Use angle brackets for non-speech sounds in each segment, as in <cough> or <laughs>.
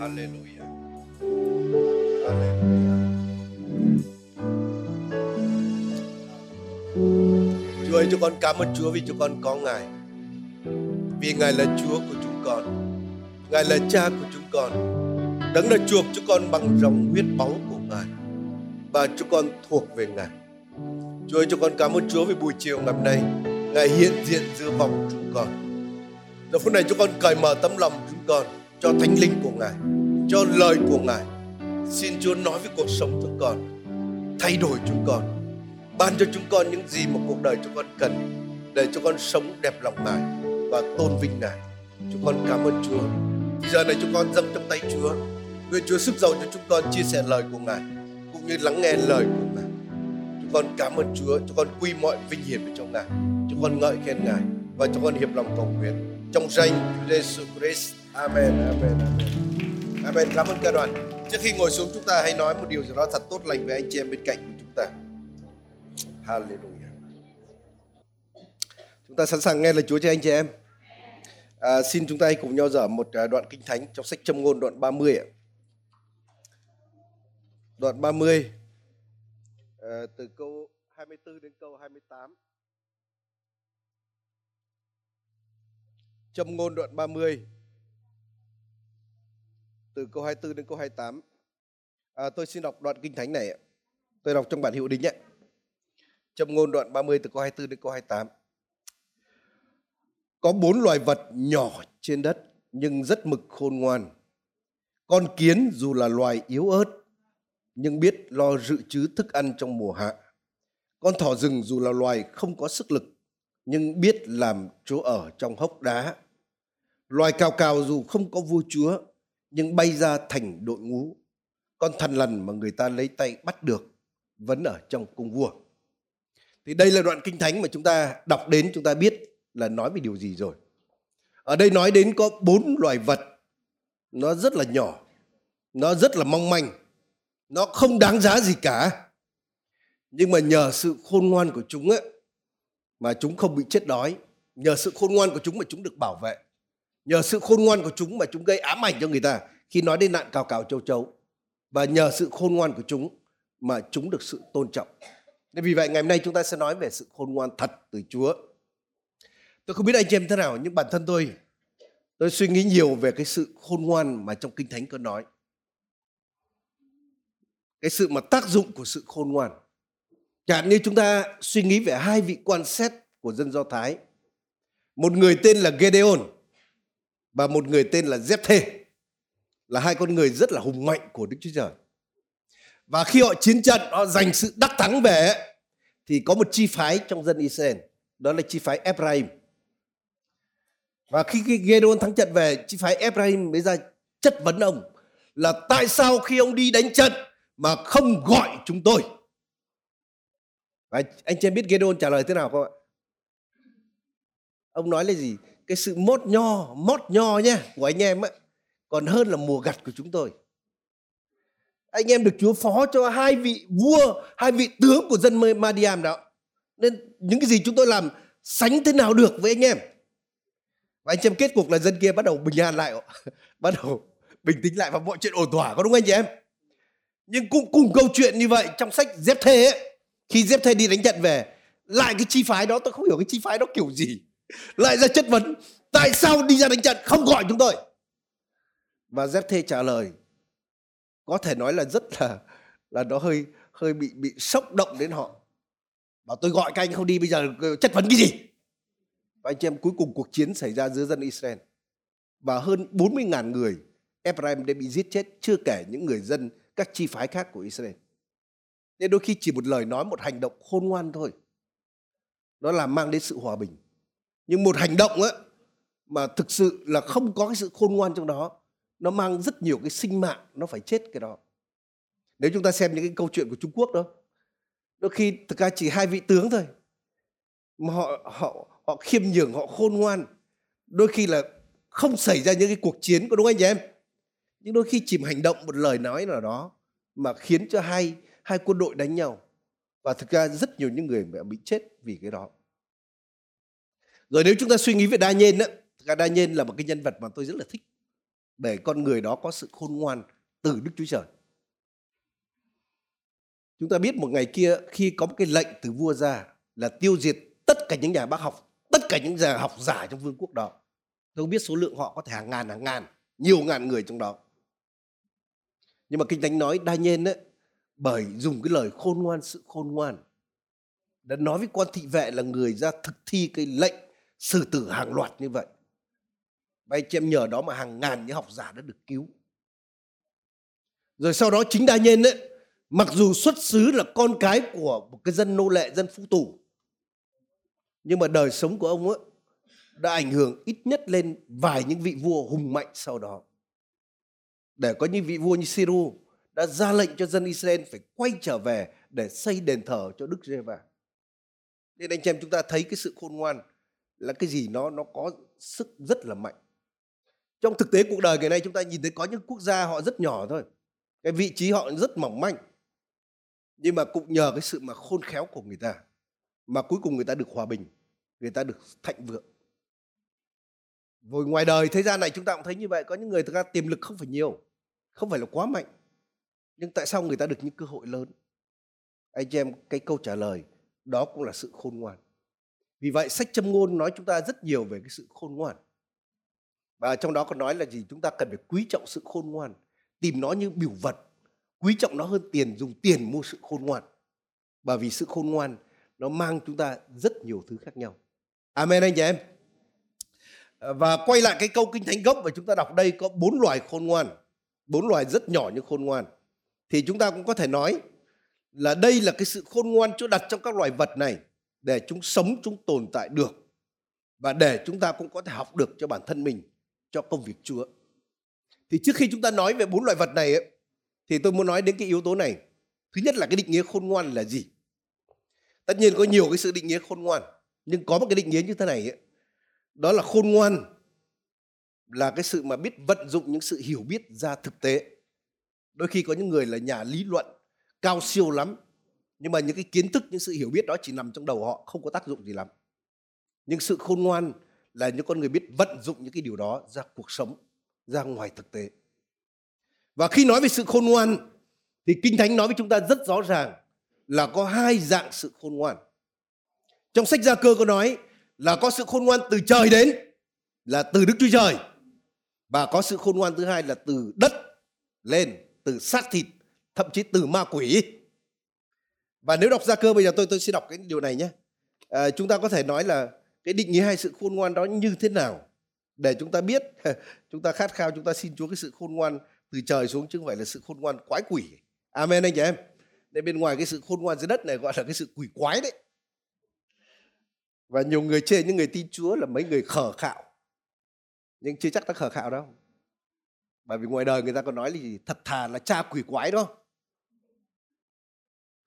Aleluya. Aleluya. Chúa ơi, chúng con cảm ơn Chúa vì chúng con có Ngài. Vì Ngài là Chúa của chúng con. Ngài là cha của chúng con. Đấng đã chuộc chúng con bằng dòng huyết máu của Ngài. Và chúng con thuộc về Ngài. Chúa ơi, chúng con cảm ơn Chúa vì buổi chiều ngày hôm nay. Ngài hiện diện giữa vòng chúng con. Giờ phút này chúng con cởi mở tấm lòng chúng con cho thánh linh của Ngài, cho lời của Ngài. Xin Chúa nói với cuộc sống chúng con, thay đổi chúng con, ban cho chúng con những gì mà cuộc đời chúng con cần để cho con sống đẹp lòng Ngài và tôn vinh Ngài. Chúng con cảm ơn Chúa. Giờ này chúng con dâng trong tay Chúa. Nguyện Chúa sức giàu cho chúng con chia sẻ lời của Ngài cũng như lắng nghe lời của Ngài. Chúng con cảm ơn Chúa, chúng con quy mọi vinh hiển về trong Ngài. Chúng con ngợi khen Ngài và chúng con hiệp lòng cầu nguyện trong danh Chúa Giêsu Christ. Amen. Amen. Amen. Amen. Cảm ơn ca đoàn. Trước khi ngồi xuống chúng ta hãy nói một điều gì đó thật tốt lành với anh chị em bên cạnh của chúng ta. Hallelujah. Chúng ta sẵn sàng nghe lời Chúa cho anh chị em. À, xin chúng ta hãy cùng nhau dở một à, đoạn kinh thánh trong sách Châm ngôn đoạn 30 ạ. Đoạn 30 à, từ câu 24 đến câu 28. Châm ngôn đoạn 30 từ câu 24 đến câu 28. À, tôi xin đọc đoạn kinh thánh này. Tôi đọc trong bản hiệu đính ạ. Châm ngôn đoạn 30 từ câu 24 đến câu 28. Có bốn loài vật nhỏ trên đất nhưng rất mực khôn ngoan. Con kiến dù là loài yếu ớt nhưng biết lo dự trữ thức ăn trong mùa hạ. Con thỏ rừng dù là loài không có sức lực nhưng biết làm chỗ ở trong hốc đá. Loài cào cào dù không có vua chúa nhưng bay ra thành đội ngũ. Con thần lần mà người ta lấy tay bắt được vẫn ở trong cung vua. Thì đây là đoạn kinh thánh mà chúng ta đọc đến chúng ta biết là nói về điều gì rồi. Ở đây nói đến có bốn loài vật nó rất là nhỏ, nó rất là mong manh, nó không đáng giá gì cả. Nhưng mà nhờ sự khôn ngoan của chúng ấy, mà chúng không bị chết đói, nhờ sự khôn ngoan của chúng mà chúng được bảo vệ. Nhờ sự khôn ngoan của chúng mà chúng gây ám ảnh cho người ta khi nói đến nạn cào cào châu chấu. Và nhờ sự khôn ngoan của chúng mà chúng được sự tôn trọng. Nên vì vậy, ngày hôm nay chúng ta sẽ nói về sự khôn ngoan thật từ Chúa. Tôi không biết anh chị em thế nào, nhưng bản thân tôi tôi suy nghĩ nhiều về cái sự khôn ngoan mà trong kinh thánh có nói. Cái sự mà tác dụng của sự khôn ngoan. Chẳng như chúng ta suy nghĩ về hai vị quan xét của dân Do Thái. Một người tên là Gedeon và một người tên là Jephthê là hai con người rất là hùng mạnh của Đức Chúa Trời. Và khi họ chiến trận, họ giành sự đắc thắng về thì có một chi phái trong dân Israel, đó là chi phái Ephraim. Và khi Gedeon thắng trận về, chi phái Ephraim mới ra chất vấn ông là tại sao khi ông đi đánh trận mà không gọi chúng tôi? Và anh chị em biết Gedeon trả lời thế nào không ạ? Ông nói là gì? Cái sự mót nho, mót nho nhé của anh em ấy, còn hơn là mùa gặt của chúng tôi. Anh em được Chúa phó cho hai vị vua, hai vị tướng của dân Madiam đó. Nên những cái gì chúng tôi làm sánh thế nào được với anh em. Và anh em kết cục là dân kia bắt đầu bình an lại, <laughs> bắt đầu bình tĩnh lại và mọi chuyện ổn thỏa có đúng không anh chị em? Nhưng cũng cùng câu chuyện như vậy trong sách Dép Thê ấy, khi Dép Thê đi đánh trận về, lại cái chi phái đó tôi không hiểu cái chi phái đó kiểu gì. Lại ra chất vấn, tại sao đi ra đánh trận không gọi chúng tôi? Và Dép Thê trả lời, có thể nói là rất là là nó hơi hơi bị bị sốc động đến họ. Bảo tôi gọi các anh không đi bây giờ chất vấn cái gì? Và anh chị em cuối cùng cuộc chiến xảy ra giữa dân Israel. Và hơn 40.000 người Ephraim đã bị giết chết chưa kể những người dân các chi phái khác của Israel. Nên đôi khi chỉ một lời nói, một hành động khôn ngoan thôi. Nó làm mang đến sự hòa bình. Nhưng một hành động á, mà thực sự là không có cái sự khôn ngoan trong đó nó mang rất nhiều cái sinh mạng nó phải chết cái đó. Nếu chúng ta xem những cái câu chuyện của Trung Quốc đó đôi khi thực ra chỉ hai vị tướng thôi mà họ họ họ khiêm nhường họ khôn ngoan. Đôi khi là không xảy ra những cái cuộc chiến có đúng anh chị em? Nhưng đôi khi chỉ hành động một lời nói nào đó mà khiến cho hai hai quân đội đánh nhau. Và thực ra rất nhiều những người bị chết vì cái đó rồi nếu chúng ta suy nghĩ về đa nhiên á đa nhiên là một cái nhân vật mà tôi rất là thích để con người đó có sự khôn ngoan từ Đức Chúa Trời. Chúng ta biết một ngày kia khi có một cái lệnh từ vua ra là tiêu diệt tất cả những nhà bác học, tất cả những nhà học giả trong vương quốc đó. Tôi không biết số lượng họ có thể hàng ngàn hàng ngàn, nhiều ngàn người trong đó. Nhưng mà Kinh Thánh nói đa nhiên đấy, bởi dùng cái lời khôn ngoan sự khôn ngoan đã nói với quan thị vệ là người ra thực thi cái lệnh xử tử hàng loạt như vậy. Và anh chị em nhờ đó mà hàng ngàn những học giả đã được cứu. Rồi sau đó chính đa nhân đấy, mặc dù xuất xứ là con cái của một cái dân nô lệ, dân phu tù, nhưng mà đời sống của ông ấy đã ảnh hưởng ít nhất lên vài những vị vua hùng mạnh sau đó. Để có những vị vua như Siru đã ra lệnh cho dân Israel phải quay trở về để xây đền thờ cho Đức Giê-va. Nên anh chị em chúng ta thấy cái sự khôn ngoan là cái gì nó nó có sức rất là mạnh. Trong thực tế cuộc đời ngày nay chúng ta nhìn thấy có những quốc gia họ rất nhỏ thôi. Cái vị trí họ rất mỏng manh. Nhưng mà cũng nhờ cái sự mà khôn khéo của người ta mà cuối cùng người ta được hòa bình, người ta được thạnh vượng. Rồi ngoài đời thế gian này chúng ta cũng thấy như vậy, có những người thực ra tiềm lực không phải nhiều, không phải là quá mạnh. Nhưng tại sao người ta được những cơ hội lớn? Anh chị em cái câu trả lời đó cũng là sự khôn ngoan. Vì vậy sách châm ngôn nói chúng ta rất nhiều về cái sự khôn ngoan. Và trong đó còn nói là gì? Chúng ta cần phải quý trọng sự khôn ngoan, tìm nó như biểu vật, quý trọng nó hơn tiền, dùng tiền mua sự khôn ngoan. Bởi vì sự khôn ngoan nó mang chúng ta rất nhiều thứ khác nhau. Amen anh chị em. Và quay lại cái câu kinh thánh gốc mà chúng ta đọc đây có bốn loài khôn ngoan, bốn loài rất nhỏ nhưng khôn ngoan. Thì chúng ta cũng có thể nói là đây là cái sự khôn ngoan chỗ đặt trong các loài vật này để chúng sống chúng tồn tại được và để chúng ta cũng có thể học được cho bản thân mình cho công việc Chúa. Thì trước khi chúng ta nói về bốn loại vật này ấy, thì tôi muốn nói đến cái yếu tố này. Thứ nhất là cái định nghĩa khôn ngoan là gì? Tất nhiên có nhiều cái sự định nghĩa khôn ngoan, nhưng có một cái định nghĩa như thế này ấy, đó là khôn ngoan là cái sự mà biết vận dụng những sự hiểu biết ra thực tế. Đôi khi có những người là nhà lý luận cao siêu lắm nhưng mà những cái kiến thức, những sự hiểu biết đó chỉ nằm trong đầu họ, không có tác dụng gì lắm. Nhưng sự khôn ngoan là những con người biết vận dụng những cái điều đó ra cuộc sống, ra ngoài thực tế. Và khi nói về sự khôn ngoan thì kinh thánh nói với chúng ta rất rõ ràng là có hai dạng sự khôn ngoan. Trong sách gia cơ có nói là có sự khôn ngoan từ trời đến, là từ đức chúa trời. Và có sự khôn ngoan thứ hai là từ đất lên, từ xác thịt, thậm chí từ ma quỷ và nếu đọc gia cơ bây giờ tôi tôi sẽ đọc cái điều này nhé. À, chúng ta có thể nói là cái định nghĩa hay sự khôn ngoan đó như thế nào? Để chúng ta biết <laughs> chúng ta khát khao chúng ta xin Chúa cái sự khôn ngoan từ trời xuống chứ không phải là sự khôn ngoan quái quỷ. Amen anh chị em. Nên bên ngoài cái sự khôn ngoan dưới đất này gọi là cái sự quỷ quái đấy. Và nhiều người chê những người tin Chúa là mấy người khờ khạo. Nhưng chưa chắc ta khờ khạo đâu. Bởi vì ngoài đời người ta còn nói là gì? Thật thà là cha quỷ quái đó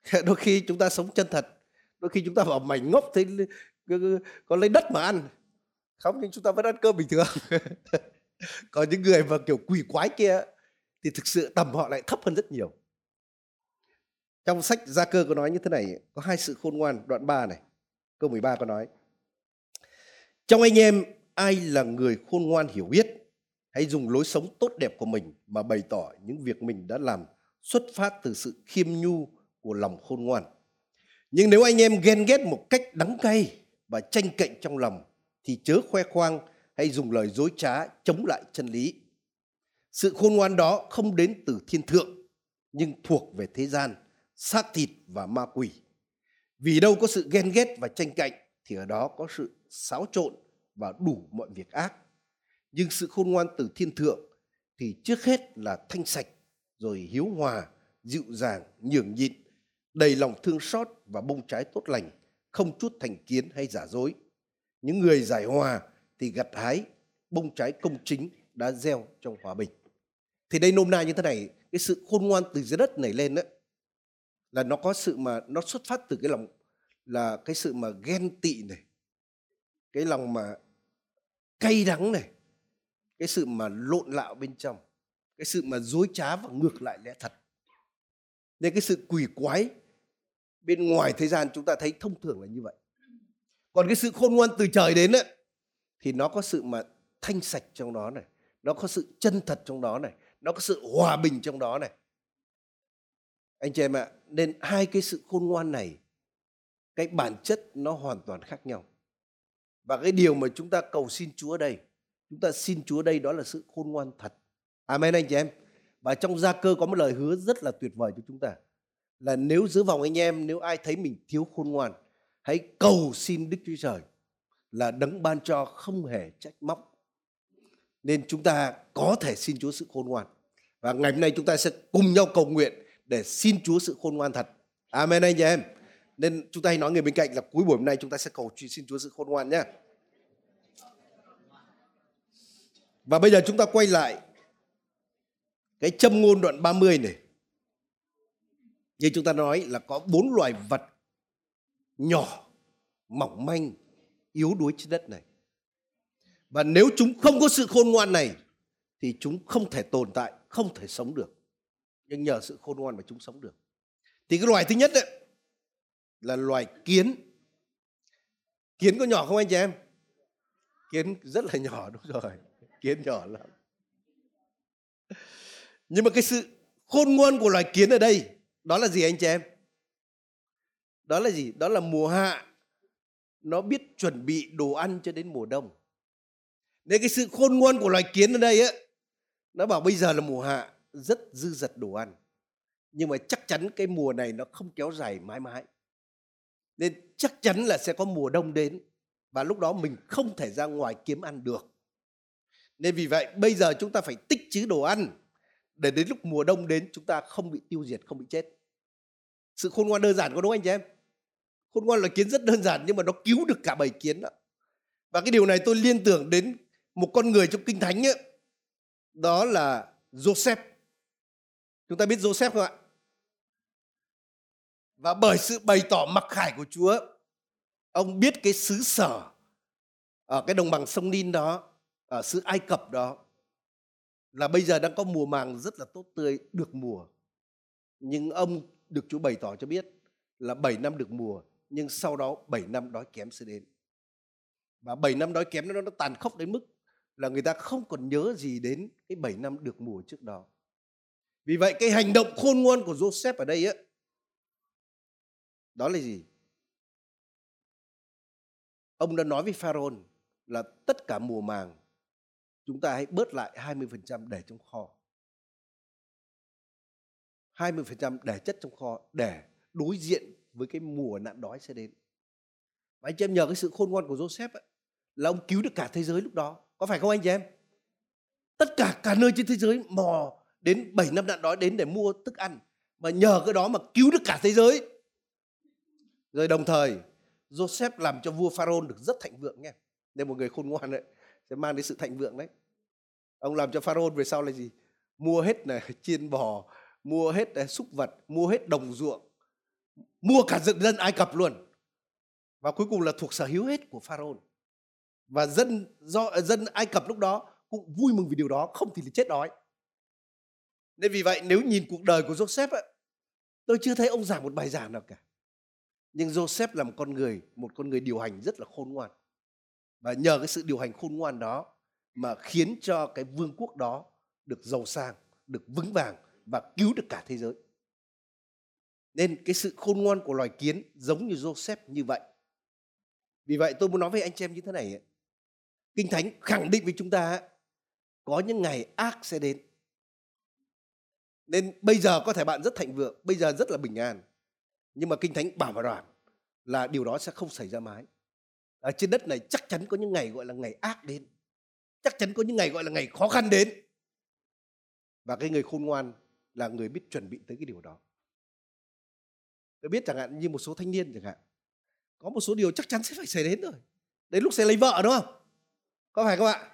<laughs> đôi khi chúng ta sống chân thật, đôi khi chúng ta vào mảnh ngốc thì có lấy đất mà ăn. Không, nhưng chúng ta vẫn ăn cơm bình thường. <laughs> Còn những người mà kiểu quỷ quái kia thì thực sự tầm họ lại thấp hơn rất nhiều. Trong sách gia cơ có nói như thế này, có hai sự khôn ngoan, đoạn 3 này, câu 13 có nói. Trong anh em, ai là người khôn ngoan hiểu biết, hãy dùng lối sống tốt đẹp của mình mà bày tỏ những việc mình đã làm xuất phát từ sự khiêm nhu của lòng khôn ngoan. Nhưng nếu anh em ghen ghét một cách đắng cay và tranh cạnh trong lòng thì chớ khoe khoang hay dùng lời dối trá chống lại chân lý. Sự khôn ngoan đó không đến từ thiên thượng nhưng thuộc về thế gian, xác thịt và ma quỷ. Vì đâu có sự ghen ghét và tranh cạnh thì ở đó có sự xáo trộn và đủ mọi việc ác. Nhưng sự khôn ngoan từ thiên thượng thì trước hết là thanh sạch, rồi hiếu hòa, dịu dàng, nhường nhịn, đầy lòng thương xót và bông trái tốt lành, không chút thành kiến hay giả dối. Những người giải hòa thì gặt hái bông trái công chính đã gieo trong hòa bình. Thì đây nôm na như thế này, cái sự khôn ngoan từ dưới đất này lên đó, là nó có sự mà nó xuất phát từ cái lòng là cái sự mà ghen tị này, cái lòng mà cay đắng này, cái sự mà lộn lạo bên trong, cái sự mà dối trá và ngược lại lẽ thật. Nên cái sự quỷ quái bên ngoài thế gian chúng ta thấy thông thường là như vậy. Còn cái sự khôn ngoan từ trời đến ấy, thì nó có sự mà thanh sạch trong đó này nó có sự chân thật trong đó này nó có sự hòa bình trong đó này. Anh chị em ạ nên hai cái sự khôn ngoan này cái bản chất nó hoàn toàn khác nhau. Và cái điều mà chúng ta cầu xin Chúa đây chúng ta xin Chúa đây đó là sự khôn ngoan thật. Amen anh chị em và trong gia cơ có một lời hứa rất là tuyệt vời cho chúng ta, là nếu giữa vòng anh em, nếu ai thấy mình thiếu khôn ngoan, hãy cầu xin Đức Chúa Trời là đấng ban cho không hề trách móc. Nên chúng ta có thể xin Chúa sự khôn ngoan. Và ngày hôm nay chúng ta sẽ cùng nhau cầu nguyện để xin Chúa sự khôn ngoan thật. Amen anh chị em. Nên chúng ta hãy nói người bên cạnh là cuối buổi hôm nay chúng ta sẽ cầu xin Chúa sự khôn ngoan nhé và bây giờ chúng ta quay lại cái châm ngôn đoạn 30 này như chúng ta nói là có bốn loài vật nhỏ mỏng manh yếu đuối trên đất này. Và nếu chúng không có sự khôn ngoan này thì chúng không thể tồn tại không thể sống được. Nhưng nhờ sự khôn ngoan mà chúng sống được. Thì cái loài thứ nhất ấy, là loài kiến. Kiến có nhỏ không anh chị em? Kiến rất là nhỏ đúng rồi. Kiến nhỏ lắm nhưng mà cái sự khôn ngoan của loài kiến ở đây, đó là gì anh chị em? Đó là gì? Đó là mùa hạ. Nó biết chuẩn bị đồ ăn cho đến mùa đông. Nên cái sự khôn ngoan của loài kiến ở đây á, nó bảo bây giờ là mùa hạ, rất dư dật đồ ăn. Nhưng mà chắc chắn cái mùa này nó không kéo dài mãi mãi. Nên chắc chắn là sẽ có mùa đông đến và lúc đó mình không thể ra ngoài kiếm ăn được. Nên vì vậy, bây giờ chúng ta phải tích trữ đồ ăn để đến lúc mùa đông đến chúng ta không bị tiêu diệt không bị chết. Sự khôn ngoan đơn giản có đúng anh chị em? Khôn ngoan là kiến rất đơn giản nhưng mà nó cứu được cả bầy kiến đó. Và cái điều này tôi liên tưởng đến một con người trong kinh thánh ấy, đó là Joseph. Chúng ta biết Joseph không ạ? Và bởi sự bày tỏ mặc khải của Chúa ông biết cái xứ sở ở cái đồng bằng sông Nin đó ở xứ Ai Cập đó là bây giờ đang có mùa màng rất là tốt tươi, được mùa. Nhưng ông được Chúa bày tỏ cho biết là 7 năm được mùa, nhưng sau đó 7 năm đói kém sẽ đến. Và 7 năm đói kém nó nó tàn khốc đến mức là người ta không còn nhớ gì đến cái 7 năm được mùa trước đó. Vì vậy cái hành động khôn ngoan của Joseph ở đây á, đó là gì? Ông đã nói với Pharaoh là tất cả mùa màng chúng ta hãy bớt lại 20% để trong kho. 20% để chất trong kho để đối diện với cái mùa nạn đói sẽ đến. Và anh chị em nhờ cái sự khôn ngoan của Joseph ấy, là ông cứu được cả thế giới lúc đó. Có phải không anh chị em? Tất cả cả nơi trên thế giới mò đến 7 năm nạn đói đến để mua thức ăn. Mà nhờ cái đó mà cứu được cả thế giới. Rồi đồng thời Joseph làm cho vua Pharaoh được rất thịnh vượng nghe, Nên một người khôn ngoan đấy sẽ mang đến sự thịnh vượng đấy ông làm cho pharaoh về sau là gì? Mua hết này <laughs> chiên bò mua hết này, súc vật mua hết đồng ruộng mua cả dân, dân ai cập luôn. Và cuối cùng là thuộc sở hữu hết của pharaoh. Và dân do dân ai cập lúc đó cũng vui mừng vì điều đó không thì là chết đói. Nên vì vậy nếu nhìn cuộc đời của joseph ấy, tôi chưa thấy ông giảng một bài giảng nào cả. Nhưng joseph là một con người một con người điều hành rất là khôn ngoan. Và nhờ cái sự điều hành khôn ngoan đó mà khiến cho cái vương quốc đó được giàu sang, được vững vàng và cứu được cả thế giới. Nên cái sự khôn ngoan của loài kiến giống như Joseph như vậy. Vì vậy tôi muốn nói với anh chị em như thế này. Kinh Thánh khẳng định với chúng ta có những ngày ác sẽ đến. Nên bây giờ có thể bạn rất thịnh vượng, bây giờ rất là bình an. Nhưng mà Kinh Thánh bảo và đoàn là điều đó sẽ không xảy ra mãi. Ở trên đất này chắc chắn có những ngày gọi là ngày ác đến chắc chắn có những ngày gọi là ngày khó khăn đến. Và cái người khôn ngoan là người biết chuẩn bị tới cái điều đó. Tôi biết chẳng hạn như một số thanh niên chẳng hạn, có một số điều chắc chắn sẽ phải xảy đến rồi. Đến lúc sẽ lấy vợ, đúng không? Có phải không ạ?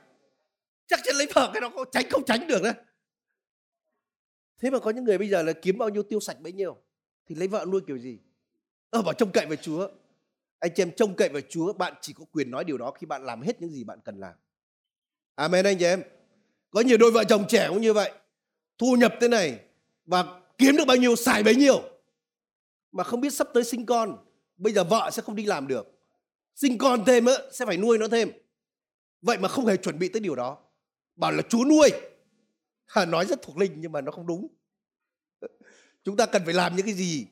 Chắc chắn lấy vợ cái đó có tránh không tránh được đấy thế mà có những người bây giờ là kiếm bao nhiêu tiêu sạch bấy nhiêu, thì lấy vợ nuôi kiểu gì? Ơ bảo trông cậy vào chúa. Anh chị em trông cậy vào chúa, bạn chỉ có quyền nói điều đó khi bạn làm hết những gì bạn cần làm. Amen anh chị em. Có nhiều đôi vợ chồng trẻ cũng như vậy. Thu nhập thế này và kiếm được bao nhiêu xài bấy nhiêu. Mà không biết sắp tới sinh con. Bây giờ vợ sẽ không đi làm được. Sinh con thêm á, sẽ phải nuôi nó thêm. Vậy mà không hề chuẩn bị tới điều đó. bảo là Chúa nuôi. À, nói rất thuộc linh nhưng mà nó không đúng. <laughs> Chúng ta cần phải làm những cái gì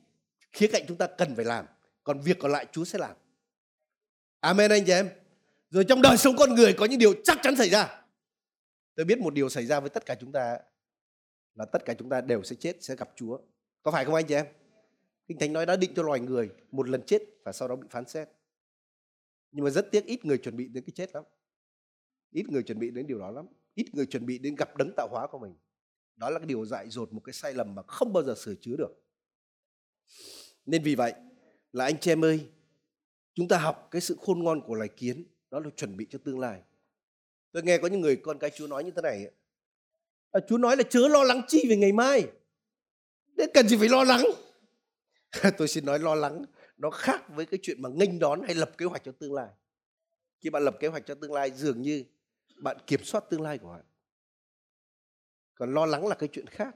khía cạnh chúng ta cần phải làm. Còn việc còn lại Chúa sẽ làm. Amen anh chị em. Rồi trong đời sống con người có những điều chắc chắn xảy ra. Tôi biết một điều xảy ra với tất cả chúng ta là tất cả chúng ta đều sẽ chết, sẽ gặp Chúa. Có phải không anh chị em? Kinh Thánh nói đã định cho loài người một lần chết và sau đó bị phán xét. Nhưng mà rất tiếc ít người chuẩn bị đến cái chết lắm. Ít người chuẩn bị đến điều đó lắm. Ít người chuẩn bị đến gặp đấng tạo hóa của mình. Đó là cái điều dại dột một cái sai lầm mà không bao giờ sửa chữa được. Nên vì vậy là anh chị em ơi, chúng ta học cái sự khôn ngoan của loài kiến, đó là chuẩn bị cho tương lai. Tôi nghe có những người con cái Chúa nói như thế này. À, Chúa nói là chớ lo lắng chi về ngày mai. Thế cần gì phải lo lắng? <laughs> tôi xin nói lo lắng nó khác với cái chuyện mà nghênh đón hay lập kế hoạch cho tương lai khi bạn lập kế hoạch cho tương lai dường như bạn kiểm soát tương lai của bạn còn lo lắng là cái chuyện khác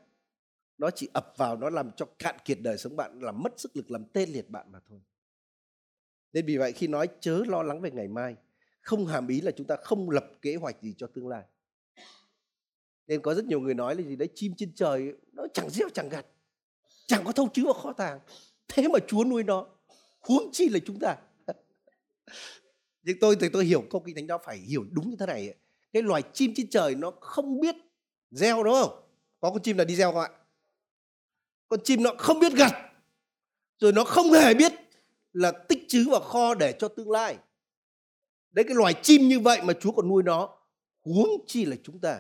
nó chỉ ập vào nó làm cho cạn kiệt đời sống bạn làm mất sức lực làm tê liệt bạn mà thôi nên vì vậy khi nói chớ lo lắng về ngày mai không hàm ý là chúng ta không lập kế hoạch gì cho tương lai. Nên có rất nhiều người nói là gì đấy, chim trên trời nó chẳng gieo chẳng gặt, chẳng có thâu chứa vào kho tàng. Thế mà chúa nuôi nó, huống chi là chúng ta. <laughs> Nhưng tôi, thì tôi hiểu câu kinh thánh đó phải hiểu đúng như thế này cái loài chim trên trời nó không biết gieo đúng không? Có con chim là đi gieo không ạ? Con chim nó không biết gặt, rồi nó không hề biết là tích trữ vào kho để cho tương lai đấy, cái loài chim như vậy mà chúa còn nuôi nó, huống chi là chúng ta,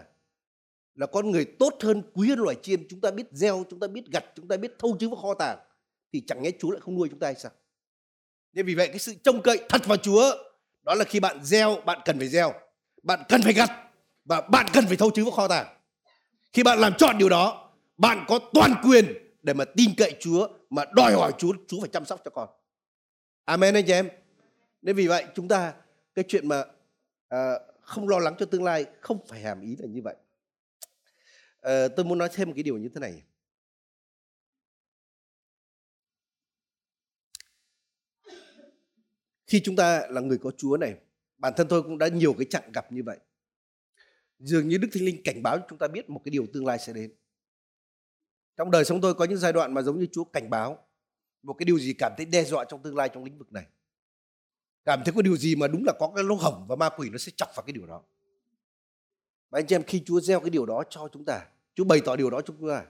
là con người tốt hơn quý hơn loài chim. Chúng ta biết gieo, chúng ta biết gặt, chúng ta biết thâu chứ vào kho tàng, thì chẳng nhẽ chúa lại không nuôi chúng ta hay sao? Nên vì vậy cái sự trông cậy thật vào chúa, đó là khi bạn gieo, bạn cần phải gieo, bạn cần phải gặt, và bạn cần phải thâu chứ vào kho tàng. Khi bạn làm chọn điều đó, bạn có toàn quyền để mà tin cậy chúa, mà đòi hỏi chúa chúa phải chăm sóc cho con. Amen anh chị em. Nên vì vậy chúng ta cái chuyện mà à, không lo lắng cho tương lai không phải hàm ý là như vậy à, tôi muốn nói thêm một cái điều như thế này khi chúng ta là người có Chúa này, bản thân tôi cũng đã nhiều cái chặng gặp như vậy. Dường như Đức Thánh Linh cảnh báo chúng ta biết một cái điều tương lai sẽ đến. Trong đời sống tôi có những giai đoạn mà giống như Chúa cảnh báo một cái điều gì cảm thấy đe dọa trong tương lai trong lĩnh vực này. Cảm thấy có điều gì mà đúng là có cái lỗ hổng và ma quỷ nó sẽ chọc vào cái điều đó. Và anh chị em khi Chúa gieo cái điều đó cho chúng ta, Chúa bày tỏ điều đó cho chúng ta.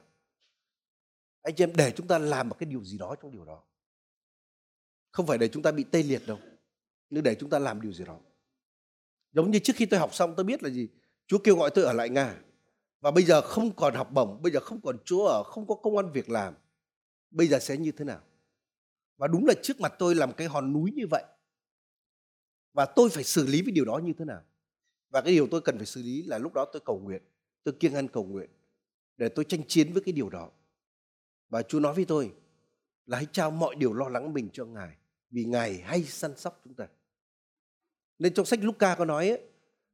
Anh chị em để chúng ta làm một cái điều gì đó trong điều đó. Không phải để chúng ta bị tê liệt đâu nhưng để chúng ta làm điều gì đó. Giống như trước khi tôi học xong tôi biết là gì? Chúa kêu gọi tôi ở lại nga. Và bây giờ không còn học bổng bây giờ không còn chúa ở không có công an việc làm. Bây giờ sẽ như thế nào? Và đúng là trước mặt tôi làm cái hòn núi như vậy và tôi phải xử lý với điều đó như thế nào và cái điều tôi cần phải xử lý là lúc đó tôi cầu nguyện tôi kiêng ăn cầu nguyện để tôi tranh chiến với cái điều đó và chúa nói với tôi là hãy trao mọi điều lo lắng mình cho ngài vì Ngài hay săn sóc chúng ta. Nên trong sách Luca có nói ấy,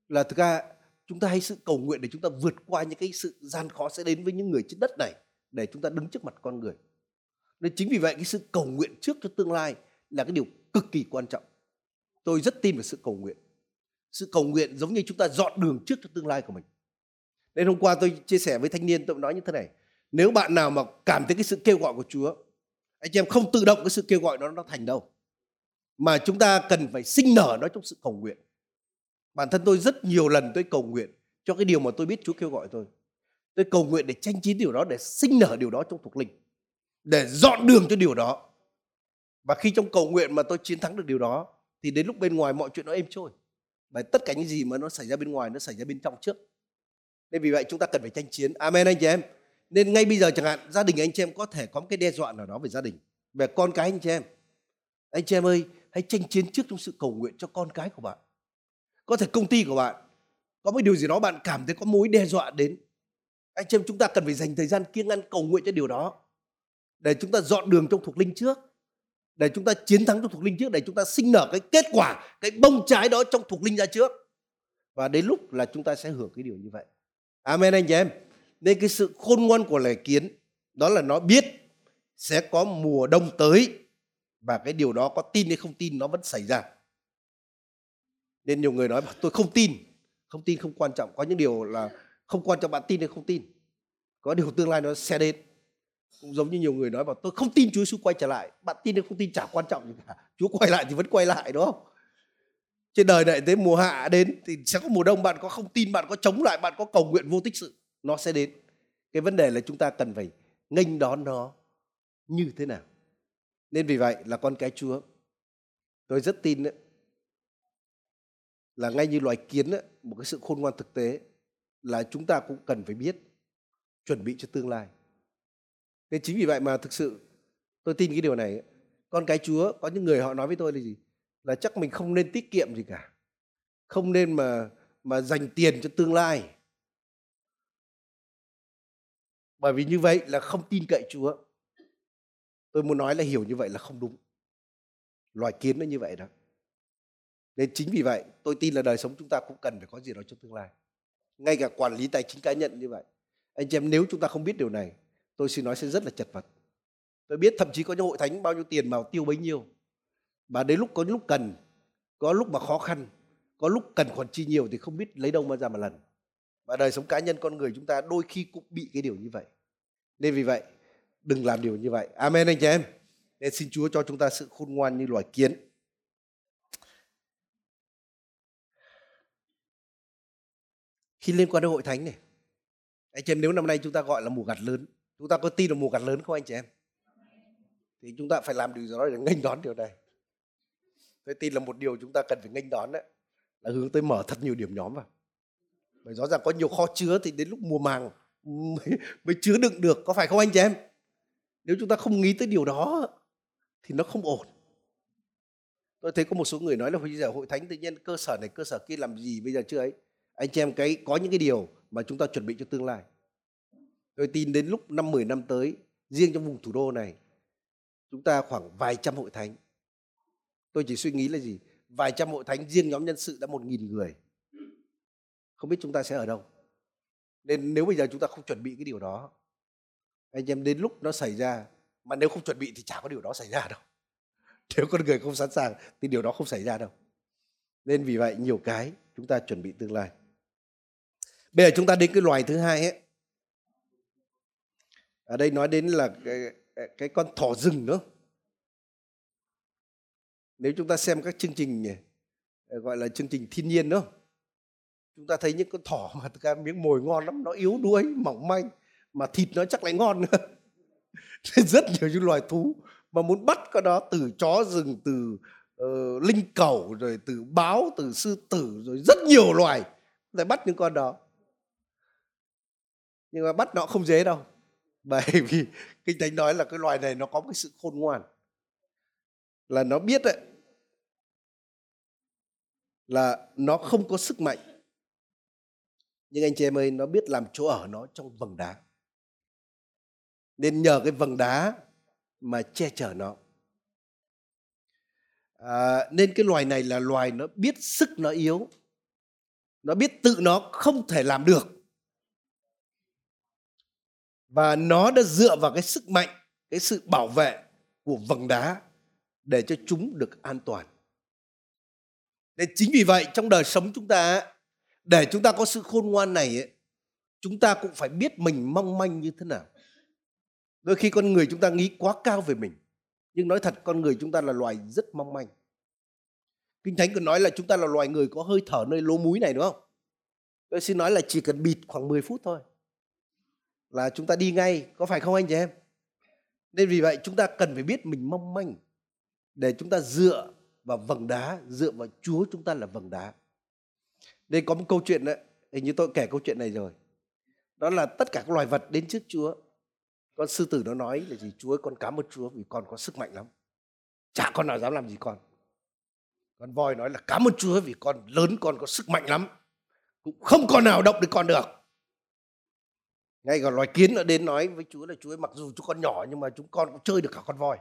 là thực ra chúng ta hay sự cầu nguyện để chúng ta vượt qua những cái sự gian khó sẽ đến với những người trên đất này để chúng ta đứng trước mặt con người. Nên chính vì vậy cái sự cầu nguyện trước cho tương lai là cái điều cực kỳ quan trọng. Tôi rất tin vào sự cầu nguyện. Sự cầu nguyện giống như chúng ta dọn đường trước cho tương lai của mình. Nên hôm qua tôi chia sẻ với thanh niên tôi nói như thế này. Nếu bạn nào mà cảm thấy cái sự kêu gọi của Chúa, anh chị em không tự động cái sự kêu gọi đó nó thành đâu mà chúng ta cần phải sinh nở nó trong sự cầu nguyện bản thân tôi rất nhiều lần tôi cầu nguyện cho cái điều mà tôi biết Chúa kêu gọi tôi tôi cầu nguyện để tranh chiến điều đó để sinh nở điều đó trong thuộc linh để dọn đường cho điều đó và khi trong cầu nguyện mà tôi chiến thắng được điều đó thì đến lúc bên ngoài mọi chuyện nó êm trôi. Bởi tất cả những gì mà nó xảy ra bên ngoài nó xảy ra bên trong trước. Nên vì vậy chúng ta cần phải tranh chiến. Amen anh chị em. Nên ngay bây giờ chẳng hạn, gia đình anh chị em có thể có một cái đe dọa nào đó về gia đình, về con cái anh chị em. Anh chị em ơi, hãy tranh chiến trước trong sự cầu nguyện cho con cái của bạn. Có thể công ty của bạn, có một điều gì đó bạn cảm thấy có mối đe dọa đến. Anh chị em, chúng ta cần phải dành thời gian kiêng ăn cầu nguyện cho điều đó. Để chúng ta dọn đường trong thuộc linh trước để chúng ta chiến thắng trong thuộc linh trước, để chúng ta sinh nở cái kết quả, cái bông trái đó trong thuộc linh ra trước. Và đến lúc là chúng ta sẽ hưởng cái điều như vậy. Amen anh chị em. Nên cái sự khôn ngoan của loài kiến, đó là nó biết sẽ có mùa đông tới và cái điều đó có tin hay không tin nó vẫn xảy ra. Nên nhiều người nói tôi không tin. Không tin không quan trọng, có những điều là không quan trọng bạn tin hay không tin. Có điều tương lai nó sẽ đến cũng giống như nhiều người nói bảo tôi không tin Chúa Giêsu quay trở lại. Bạn tin hay không tin chả quan trọng gì cả. <laughs> Chúa quay lại thì vẫn quay lại đúng không? Trên đời này tới mùa hạ đến thì sẽ có mùa đông. Bạn có không tin bạn có chống lại bạn có cầu nguyện vô tích sự nó sẽ đến. Cái vấn đề là chúng ta cần phải nghênh đón nó như thế nào. Nên vì vậy là con cái chúa tôi rất tin đấy, là ngay như loài kiến đấy, một cái sự khôn ngoan thực tế là chúng ta cũng cần phải biết chuẩn bị cho tương lai nên chính vì vậy mà thực sự tôi tin cái điều này. Con cái chúa, có những người họ nói với tôi là gì? Là chắc mình không nên tiết kiệm gì cả. Không nên mà mà dành tiền cho tương lai. Bởi vì như vậy là không tin cậy chúa. Tôi muốn nói là hiểu như vậy là không đúng. Loài kiến nó như vậy đó. Nên chính vì vậy, tôi tin là đời sống chúng ta cũng cần phải có gì đó cho tương lai. Ngay cả quản lý tài chính cá nhân như vậy. Anh chị em, nếu chúng ta không biết điều này tôi xin nói sẽ rất là chật vật. Tôi biết thậm chí có những hội thánh bao nhiêu tiền mà tiêu bấy nhiêu. Và đến lúc có lúc cần, có lúc mà khó khăn, có lúc cần khoản chi nhiều thì không biết lấy đâu mà ra mà lần. Và đời sống cá nhân, con người chúng ta đôi khi cũng bị cái điều như vậy. Nên vì vậy, đừng làm điều như vậy. Amen, anh chị em. Nên xin chúa cho chúng ta sự khôn ngoan như loài kiến. Khi liên quan đến hội thánh này, anh chị em, nếu năm nay chúng ta gọi là mùa gặt lớn chúng ta có tin là mùa gặt lớn không anh chị em? Thì chúng ta phải làm điều gì đó để nghênh đón điều này. Tôi tin là một điều chúng ta cần phải nghênh đón đấy là hướng tới mở thật nhiều điểm nhóm vào. Bởi rõ ràng có nhiều kho chứa thì đến lúc mùa màng <laughs> mới, mới chứa đựng được có phải không anh chị em? Nếu chúng ta không nghĩ tới điều đó thì nó không ổn. Tôi thấy có một số người nói là bây giờ hội thánh tự nhiên cơ sở này cơ sở kia làm gì bây giờ chưa ấy? Anh chị em cái có những cái điều mà chúng ta chuẩn bị cho tương lai tôi tin đến lúc năm 10 năm tới, riêng trong vùng thủ đô này, chúng ta khoảng vài trăm hội thánh. Tôi chỉ suy nghĩ là gì? Vài trăm hội thánh riêng nhóm nhân sự đã một nghìn người. Không biết chúng ta sẽ ở đâu. Nên nếu bây giờ chúng ta không chuẩn bị cái điều đó, anh em đến lúc nó xảy ra, mà nếu không chuẩn bị thì chả có điều đó xảy ra đâu. <laughs> Nếu con người không sẵn sàng thì điều đó không xảy ra đâu. Nên vì vậy nhiều cái chúng ta chuẩn bị tương lai. Bây giờ chúng ta đến cái loài thứ hai ấy ở đây nói đến là cái, cái con thỏ rừng nữa nếu chúng ta xem các chương trình ờ, gọi là chương trình thiên nhiên đó chúng ta thấy những con thỏ mà thực ra miếng mồi ngon lắm nó yếu đuối mỏng manh mà thịt nó chắc lại ngon nữa. <laughs> Rất nhiều những loài thú mà muốn bắt con đó từ chó rừng từ uh, linh cẩu rồi từ báo từ sư tử rồi rất nhiều loài để bắt những con đó. Nhưng mà bắt nó không dễ đâu. <laughs> bởi vì kinh thánh nói là cái loài này nó có một cái sự khôn ngoan. Là nó biết đấy là nó không có sức mạnh. Nhưng anh chị em ơi nó biết làm chỗ ở nó trong vầng đá. Nên nhờ cái vầng đá mà che chở nó. À, nên cái loài này là loài nó biết sức nó yếu. Nó biết tự nó không thể làm được và nó đã dựa vào cái sức mạnh cái sự bảo vệ của vầng đá để cho chúng được an toàn. Nên chính vì vậy trong đời sống chúng ta để chúng ta có sự khôn ngoan này ấy, chúng ta cũng phải biết mình mong manh như thế nào. Đôi khi con người chúng ta nghĩ quá cao về mình nhưng nói thật con người chúng ta là loài rất mong manh. Kinh thánh còn nói là chúng ta là loài người có hơi thở nơi lỗ múi này đúng không? Tôi xin nói là chỉ cần bịt khoảng 10 phút thôi là chúng ta đi ngay, có phải không anh chị em? Nên vì vậy chúng ta cần phải biết mình mong manh để chúng ta dựa vào vầng đá, dựa vào chúa chúng ta là vầng đá. Đây có một câu chuyện đấy, hình như tôi kể câu chuyện này rồi. Đó là tất cả các loài vật đến trước chúa. Con sư tử nó nói là gì? Chúa con cảm ơn chúa vì con có sức mạnh lắm. Chả con nào dám làm gì con. Con voi nói là cảm ơn chúa vì con lớn, con có sức mạnh lắm. Cũng không con nào động được con được ngay cả loài kiến nó đến nói với chúa là chúa ấy, mặc dù chúng con nhỏ nhưng mà chúng con cũng chơi được cả con voi.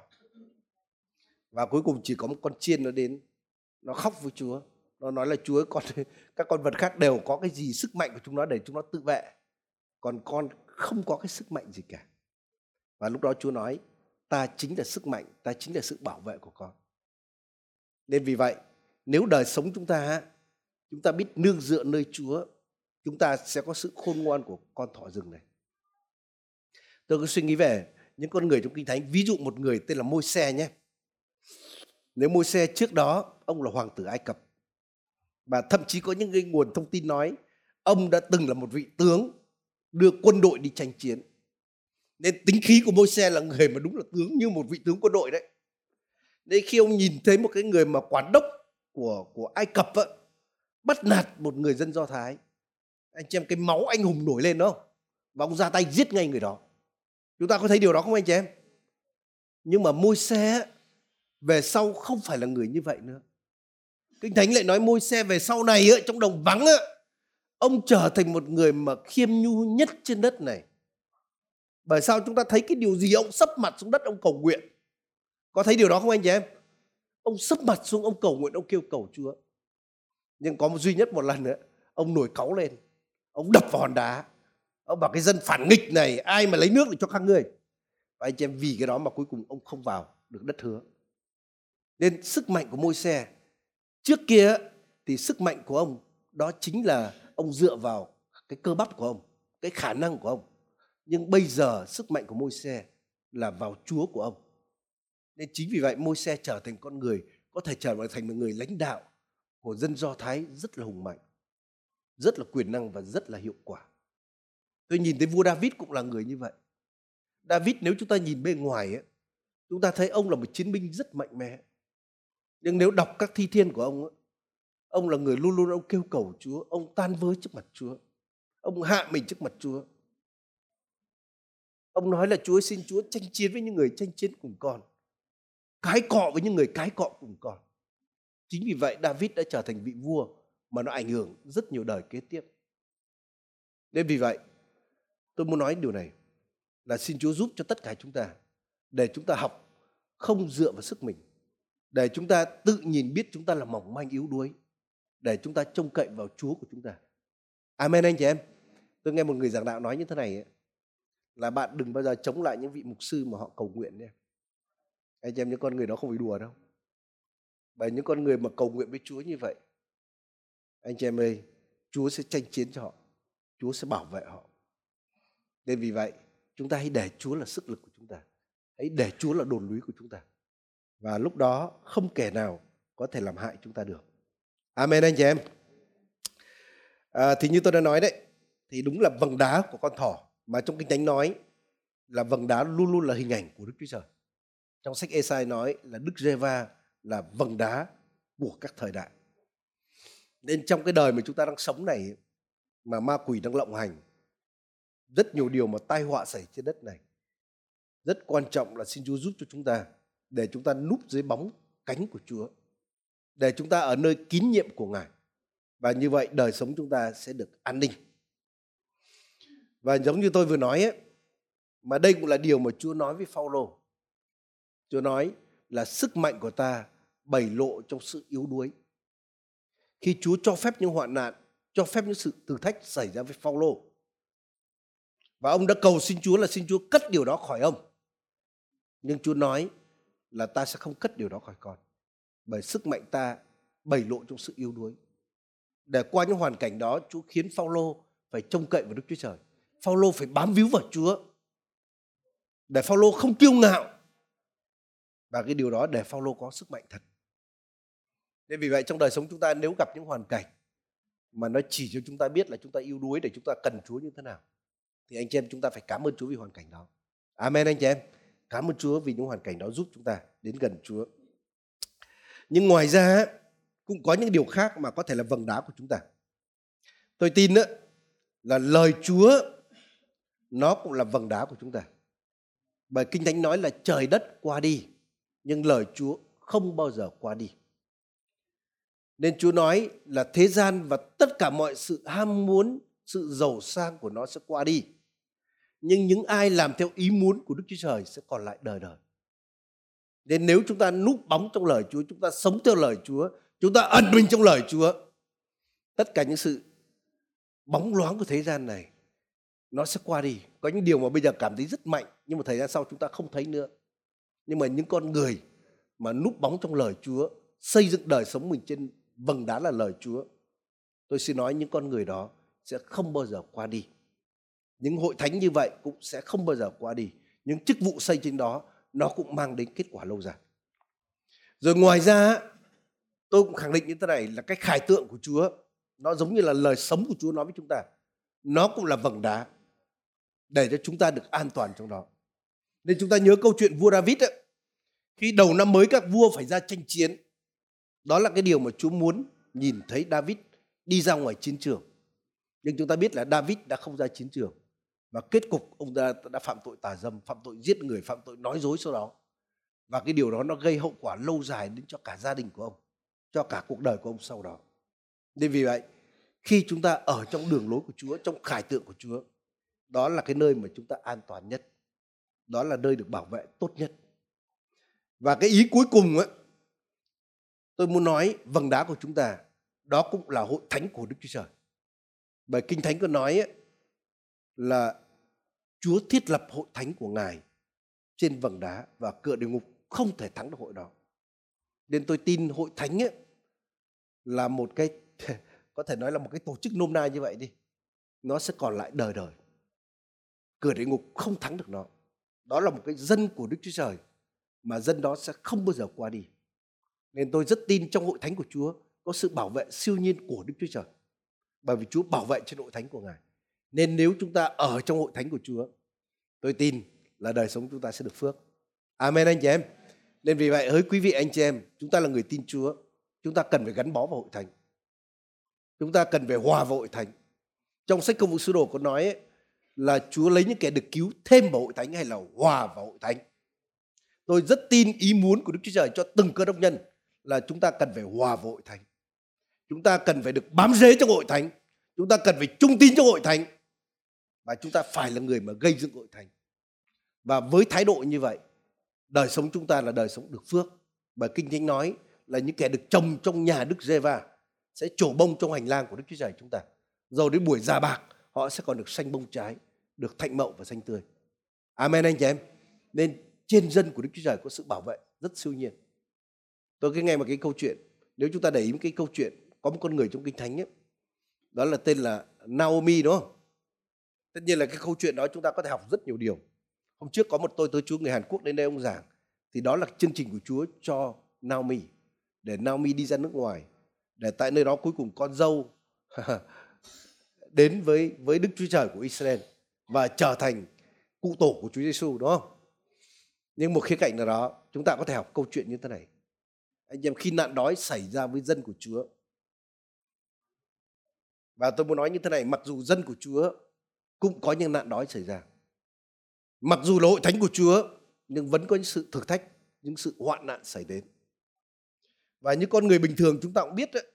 Và cuối cùng chỉ có một con chiên nó đến nó khóc với chúa. Nó nói là chúa con <laughs> các con vật khác đều có cái gì sức mạnh của chúng nó để chúng nó tự vệ. Còn con không có cái sức mạnh gì cả. Và lúc đó chúa nói ta chính là sức mạnh ta chính là sự bảo vệ của con. Nên vì vậy nếu đời sống chúng ta chúng ta biết nương dựa nơi Chúa, chúng ta sẽ có sự khôn ngoan của con thỏ rừng này. Tôi cứ suy nghĩ về những con người trong kinh thánh, ví dụ một người tên là Môi Xe nhé. Nếu Môi Xe trước đó ông là hoàng tử Ai Cập và thậm chí có những cái nguồn thông tin nói ông đã từng là một vị tướng đưa quân đội đi tranh chiến. Nên tính khí của Môi Xe là người mà đúng là tướng như một vị tướng quân đội đấy. Nên khi ông nhìn thấy một cái người mà quản đốc của của Ai Cập á, bắt nạt một người dân Do Thái, anh chị em cái máu anh hùng nổi lên đó và ông ra tay giết ngay người đó. Chúng ta có thấy điều đó không anh chị em? Nhưng mà môi xe về sau không phải là người như vậy nữa. Kinh Thánh lại nói môi xe về sau này ở trong đồng vắng á, ông trở thành một người mà khiêm nhu nhất trên đất này. Bởi sao chúng ta thấy cái điều gì ông sấp mặt xuống đất ông cầu nguyện. Có thấy điều đó không anh chị em? Ông sấp mặt xuống ông cầu nguyện ông kêu cầu Chúa. Nhưng có một duy nhất một lần nữa, ông nổi cáu lên. Ông đập vào hòn đá. Ông bảo cái dân phản nghịch này ai mà lấy nước để cho các ngươi. Và anh chị em vì cái đó mà cuối cùng ông không vào được đất hứa. Nên sức mạnh của môi xe trước kia thì sức mạnh của ông đó chính là ông dựa vào cái cơ bắp của ông, cái khả năng của ông. Nhưng bây giờ sức mạnh của môi xe là vào Chúa của ông. Nên chính vì vậy môi xe trở thành con người có thể trở thành một người lãnh đạo của dân Do Thái rất là hùng mạnh, rất là quyền năng và rất là hiệu quả. Tôi nhìn thấy vua David cũng là người như vậy. David nếu chúng ta nhìn bên ngoài ấy, chúng ta thấy ông là một chiến binh rất mạnh mẽ. Nhưng nếu đọc các thi thiên của ông ấy, ông là người luôn luôn ông kêu cầu Chúa, ông tan vỡ trước mặt Chúa. Ông hạ mình trước mặt Chúa. Ông nói là Chúa xin Chúa tranh chiến với những người tranh chiến cùng con. Cái cọ với những người cái cọ cùng con. Chính vì vậy David đã trở thành vị vua mà nó ảnh hưởng rất nhiều đời kế tiếp. Nên vì vậy tôi muốn nói điều này là xin Chúa giúp cho tất cả chúng ta để chúng ta học không dựa vào sức mình để chúng ta tự nhìn biết chúng ta là mỏng manh yếu đuối để chúng ta trông cậy vào Chúa của chúng ta. Amen anh chị em. Tôi nghe một người giảng đạo nói như thế này ấy, là bạn đừng bao giờ chống lại những vị mục sư mà họ cầu nguyện nhé. Anh chị em những con người đó không phải đùa đâu. Bởi những con người mà cầu nguyện với Chúa như vậy, anh chị em ơi, Chúa sẽ tranh chiến cho họ. Chúa sẽ bảo vệ họ. Nên vì vậy, chúng ta hãy để Chúa là sức lực của chúng ta. Hãy để Chúa là đồn núi của chúng ta. Và lúc đó không kẻ nào có thể làm hại chúng ta được. Amen anh chị em. À, thì như tôi đã nói đấy, thì đúng là vầng đá của con thỏ mà trong kinh thánh nói là vầng đá luôn luôn là hình ảnh của Đức Chúa Trời. Trong sách Esai nói là Đức Giê-va là vầng đá của các thời đại. Nên trong cái đời mà chúng ta đang sống này mà ma quỷ đang lộng hành rất nhiều điều mà tai họa xảy trên đất này. Rất quan trọng là xin Chúa giúp cho chúng ta để chúng ta núp dưới bóng cánh của Chúa. Để chúng ta ở nơi kín nhiệm của Ngài. Và như vậy đời sống chúng ta sẽ được an ninh. Và giống như tôi vừa nói ấy, mà đây cũng là điều mà Chúa nói với Phaolô. Chúa nói là sức mạnh của ta bày lộ trong sự yếu đuối. Khi Chúa cho phép những hoạn nạn, cho phép những sự thử thách xảy ra với Phaolô. Và ông đã cầu xin Chúa là xin Chúa cất điều đó khỏi ông. Nhưng Chúa nói là ta sẽ không cất điều đó khỏi con. Bởi sức mạnh ta bày lộ trong sự yếu đuối. Để qua những hoàn cảnh đó, Chúa khiến Phaolô phải trông cậy vào Đức Chúa Trời. Phaolô phải bám víu vào Chúa. Để Phaolô không kiêu ngạo. Và cái điều đó để Phaolô có sức mạnh thật. Nên vì vậy trong đời sống chúng ta nếu gặp những hoàn cảnh mà nó chỉ cho chúng ta biết là chúng ta yếu đuối để chúng ta cần Chúa như thế nào thì anh chị em chúng ta phải cảm ơn Chúa vì hoàn cảnh đó. Amen anh chị em. Cảm ơn Chúa vì những hoàn cảnh đó giúp chúng ta đến gần Chúa. Nhưng ngoài ra cũng có những điều khác mà có thể là vầng đá của chúng ta. Tôi tin đó, là lời Chúa nó cũng là vầng đá của chúng ta. Bởi Kinh Thánh nói là trời đất qua đi, nhưng lời Chúa không bao giờ qua đi. Nên Chúa nói là thế gian và tất cả mọi sự ham muốn, sự giàu sang của nó sẽ qua đi. Nhưng những ai làm theo ý muốn của Đức Chúa Trời sẽ còn lại đời đời. Nên nếu chúng ta núp bóng trong lời Chúa, chúng ta sống theo lời Chúa, chúng ta ẩn mình trong lời Chúa, tất cả những sự bóng loáng của thế gian này nó sẽ qua đi. Có những điều mà bây giờ cảm thấy rất mạnh nhưng mà thời gian sau chúng ta không thấy nữa. Nhưng mà những con người mà núp bóng trong lời Chúa, xây dựng đời sống mình trên vầng đá là lời Chúa tôi xin nói những con người đó sẽ không bao giờ qua đi những hội thánh như vậy cũng sẽ không bao giờ qua đi. Những chức vụ xây trên đó nó cũng mang đến kết quả lâu dài. Rồi ngoài ra tôi cũng khẳng định như thế này là cái khải tượng của Chúa nó giống như là lời sống của Chúa nói với chúng ta. Nó cũng là vầng đá để cho chúng ta được an toàn trong đó. Nên chúng ta nhớ câu chuyện vua David ấy, khi đầu năm mới các vua phải ra tranh chiến đó là cái điều mà Chúa muốn nhìn thấy David đi ra ngoài chiến trường. Nhưng chúng ta biết là David đã không ra chiến trường và kết cục ông ta đã phạm tội tà dâm phạm tội giết người phạm tội nói dối sau đó. Và cái điều đó nó gây hậu quả lâu dài đến cho cả gia đình của ông cho cả cuộc đời của ông sau đó. Nên vì vậy khi chúng ta ở trong đường lối của Chúa trong khải tượng của Chúa đó là cái nơi mà chúng ta an toàn nhất. Đó là nơi được bảo vệ tốt nhất. Và cái ý cuối cùng ấy, tôi muốn nói vầng đá của chúng ta đó cũng là hội thánh của Đức Chúa Trời. Bởi Kinh Thánh có nói ấy, là Chúa thiết lập hội thánh của Ngài trên vầng đá và cửa địa ngục không thể thắng được hội đó. Nên tôi tin hội thánh ấy là một cái <laughs> có thể nói là một cái tổ chức nôm na như vậy đi. Nó sẽ còn lại đời đời. Cửa địa ngục không thắng được nó. Đó là một cái dân của Đức Chúa Trời mà dân đó sẽ không bao giờ qua đi. Nên tôi rất tin trong hội thánh của Chúa có sự bảo vệ siêu nhiên của Đức Chúa Trời. Bởi vì Chúa bảo vệ trên hội thánh của Ngài. Nên nếu chúng ta ở trong hội thánh của Chúa, tôi tin là đời sống chúng ta sẽ được phước. Amen anh chị em. Nên vì vậy hỡi quý vị anh chị em, chúng ta là người tin Chúa, chúng ta cần phải gắn bó vào hội thánh. Chúng ta cần phải hòa vào hội thánh. Trong sách công vụ sứ đồ có nói ấy, là Chúa lấy những kẻ được cứu thêm vào hội thánh hay là hòa vào hội thánh. Tôi rất tin ý muốn của Đức Chúa Trời cho từng cơ đốc nhân là chúng ta cần phải hòa vào hội thánh. Chúng ta cần phải được bám rễ trong hội thánh. Chúng ta cần phải trung tín trong hội thánh và chúng ta phải là người mà gây dựng hội thánh. Và với thái độ như vậy đời sống chúng ta là đời sống được phước. Bởi kinh thánh nói là những kẻ được trồng trong nhà đức giê va sẽ trổ bông trong hành lang của đức chúa trời chúng ta. Rồi đến buổi già bạc họ sẽ còn được xanh bông trái được thạnh mậu và xanh tươi. Amen anh chị em. Nên trên dân của đức chúa trời có sự bảo vệ rất siêu nhiên. Tôi cứ nghe một cái câu chuyện nếu chúng ta để ý một cái câu chuyện có một con người trong kinh thánh ấy, đó là tên là Naomi đúng không? Tất nhiên là cái câu chuyện đó chúng ta có thể học rất nhiều điều. Hôm trước có một tôi tới chúa người hàn quốc đến đây ông giảng, thì đó là chương trình của chúa cho naomi, để naomi đi ra nước ngoài. Để tại nơi đó cuối cùng con dâu <laughs> đến với với đức chúa trời của israel và trở thành cụ tổ của chúa giêsu đúng không? Nhưng một khía cạnh nào đó, chúng ta có thể học câu chuyện như thế này. Anh em, khi nạn đói xảy ra với dân của chúa. Và tôi muốn nói như thế này, mặc dù dân của chúa cũng có những nạn đói xảy ra. Mặc dù là hội thánh của Chúa nhưng vẫn có những sự thử thách, những sự hoạn nạn xảy đến. Và những con người bình thường chúng ta cũng biết đấy,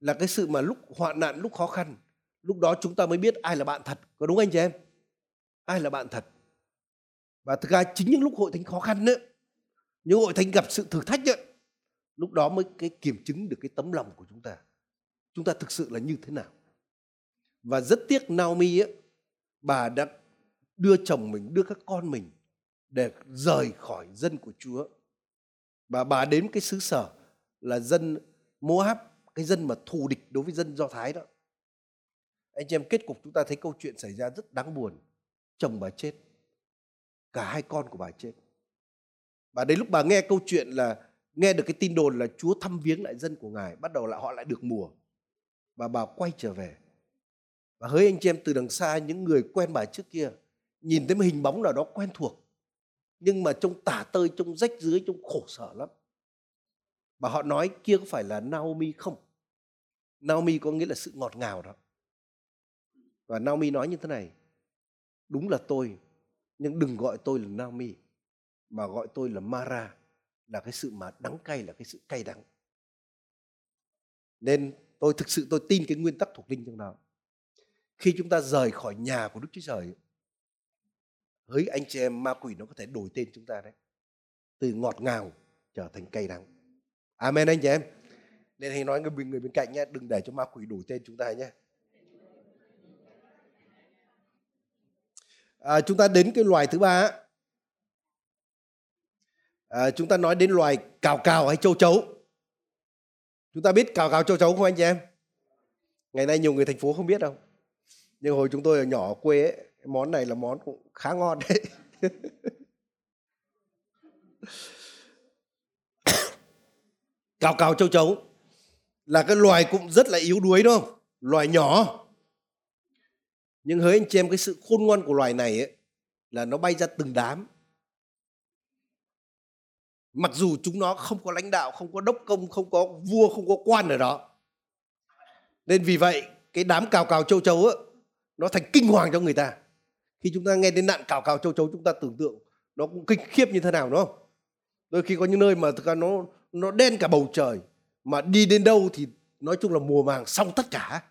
là cái sự mà lúc hoạn nạn, lúc khó khăn, lúc đó chúng ta mới biết ai là bạn thật. Có đúng anh chị em? Ai là bạn thật? Và thực ra chính những lúc hội thánh khó khăn đấy, những hội thánh gặp sự thử thách đấy, lúc đó mới cái kiểm chứng được cái tấm lòng của chúng ta. Chúng ta thực sự là như thế nào? Và rất tiếc Naomi ấy, bà đã đưa chồng mình, đưa các con mình để rời khỏi dân của Chúa. Và bà đến cái xứ sở là dân Moab, cái dân mà thù địch đối với dân Do Thái đó. Anh chị em kết cục chúng ta thấy câu chuyện xảy ra rất đáng buồn. Chồng bà chết. Cả hai con của bà chết. Và đến lúc bà nghe câu chuyện là nghe được cái tin đồn là Chúa thăm viếng lại dân của Ngài, bắt đầu là họ lại được mùa. Và bà quay trở về và hỡi anh chị em từ đằng xa, những người quen bà trước kia, nhìn thấy một hình bóng nào đó quen thuộc, nhưng mà trông tả tơi, trông rách dưới trông khổ sở lắm. Và họ nói kia có phải là Naomi không? Naomi có nghĩa là sự ngọt ngào đó. Và Naomi nói như thế này, đúng là tôi, nhưng đừng gọi tôi là Naomi, mà gọi tôi là Mara, là cái sự mà đắng cay, là cái sự cay đắng. Nên tôi, thực sự tôi tin cái nguyên tắc thuộc linh trong đó khi chúng ta rời khỏi nhà của Đức Chúa Trời hỡi anh chị em ma quỷ nó có thể đổi tên chúng ta đấy từ ngọt ngào trở thành cay đắng. Amen anh chị em. Nên hãy nói người, người bên cạnh nhé đừng để cho ma quỷ đổi tên chúng ta nhé. À, chúng ta đến cái loài thứ ba à, chúng ta nói đến loài cào cào hay châu chấu. Chúng ta biết cào cào châu chấu không anh chị em? Ngày nay nhiều người thành phố không biết đâu nhưng hồi chúng tôi ở nhỏ ở quê ấy, món này là món cũng khá ngon đấy. <coughs> Cào cào châu chấu là cái loài cũng rất là yếu đuối đúng không? Loài nhỏ. Nhưng hỡi anh chị em cái sự khôn ngoan của loài này ấy, là nó bay ra từng đám. Mặc dù chúng nó không có lãnh đạo không có đốc công không có vua không có quan ở đó. Nên vì vậy cái đám cào cào châu chấu ấy, nó thành kinh hoàng cho người ta. Khi chúng ta nghe đến nạn cào cào châu chấu, chúng ta tưởng tượng nó cũng kinh khiếp như thế nào, đúng không? Đôi khi có những nơi mà thực ra nó nó đen cả bầu trời, mà đi đến đâu thì nói chung là mùa màng xong tất cả.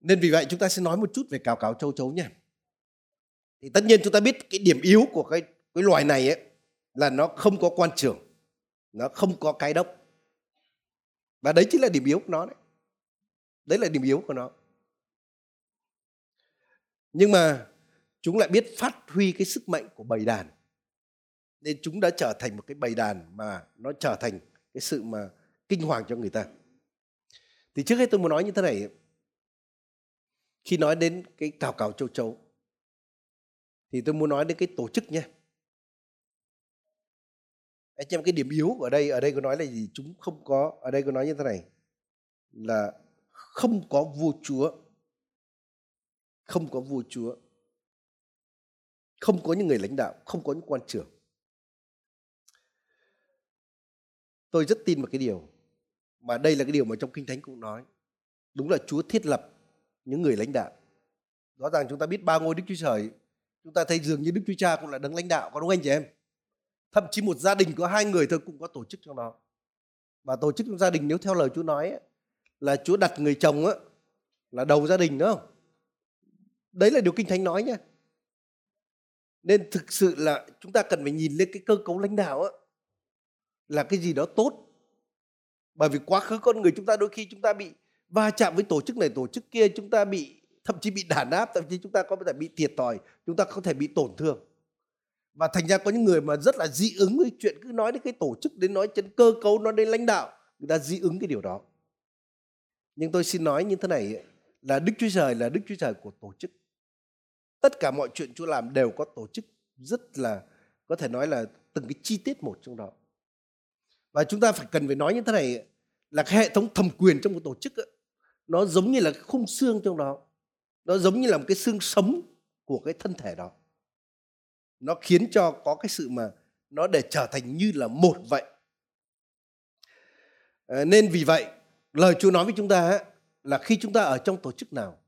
Nên vì vậy chúng ta sẽ nói một chút về cào cào châu chấu nha. Thì tất nhiên chúng ta biết cái điểm yếu của cái cái loài này ấy, là nó không có quan trưởng nó không có cái đốc. Và đấy chính là điểm yếu của nó đấy đấy là điểm yếu của nó. Nhưng mà chúng lại biết phát huy cái sức mạnh của bầy đàn. Nên chúng đã trở thành một cái bầy đàn mà nó trở thành cái sự mà kinh hoàng cho người ta. Thì trước hết tôi muốn nói như thế này. Khi nói đến cái cào cào châu chấu, thì tôi muốn nói đến cái tổ chức nhé. Anh em, cái điểm yếu ở đây ở đây có nói là gì? Chúng không có, ở đây có nói như thế này, là không có vua chúa không có vua chúa không có những người lãnh đạo không có những quan trưởng. Tôi rất tin vào cái điều mà đây là cái điều mà trong kinh thánh cũng nói. Đúng là chúa thiết lập những người lãnh đạo. Rõ ràng chúng ta biết ba ngôi đức chúa trời chúng ta thấy dường như đức chúa cha cũng là đấng lãnh đạo có đúng anh chị em? Thậm chí một gia đình có hai người thôi cũng có tổ chức trong đó và tổ chức trong gia đình nếu theo lời chúa nói ấy, là chúa đặt người chồng á, là đầu gia đình, đúng không? Đấy là điều kinh thánh nói nhá. Nên thực sự là chúng ta cần phải nhìn lên cái cơ cấu lãnh đạo á, là cái gì đó tốt. Bởi vì quá khứ con người chúng ta đôi khi chúng ta bị va chạm với tổ chức này, tổ chức kia, chúng ta bị, thậm chí bị đàn áp, thậm chí chúng ta có thể bị thiệt thòi, chúng ta có thể bị tổn thương. Và thành ra có những người mà rất là dị ứng với chuyện cứ nói đến cái tổ chức, đến nói đến cơ cấu nó đến lãnh đạo, người ta dị ứng cái điều đó nhưng tôi xin nói như thế này là đức chúa trời là đức chúa trời của tổ chức. Tất cả mọi chuyện chúa làm đều có tổ chức rất là có thể nói là từng cái chi tiết một trong đó. Và chúng ta phải cần phải nói như thế này là cái hệ thống thẩm quyền trong một tổ chức nó giống như là khung xương trong đó. Nó giống như là một cái xương sống của cái thân thể đó. Nó khiến cho có cái sự mà nó để trở thành như là một vậy. À, nên vì vậy lời Chúa nói với chúng ta ấy, là khi chúng ta ở trong tổ chức nào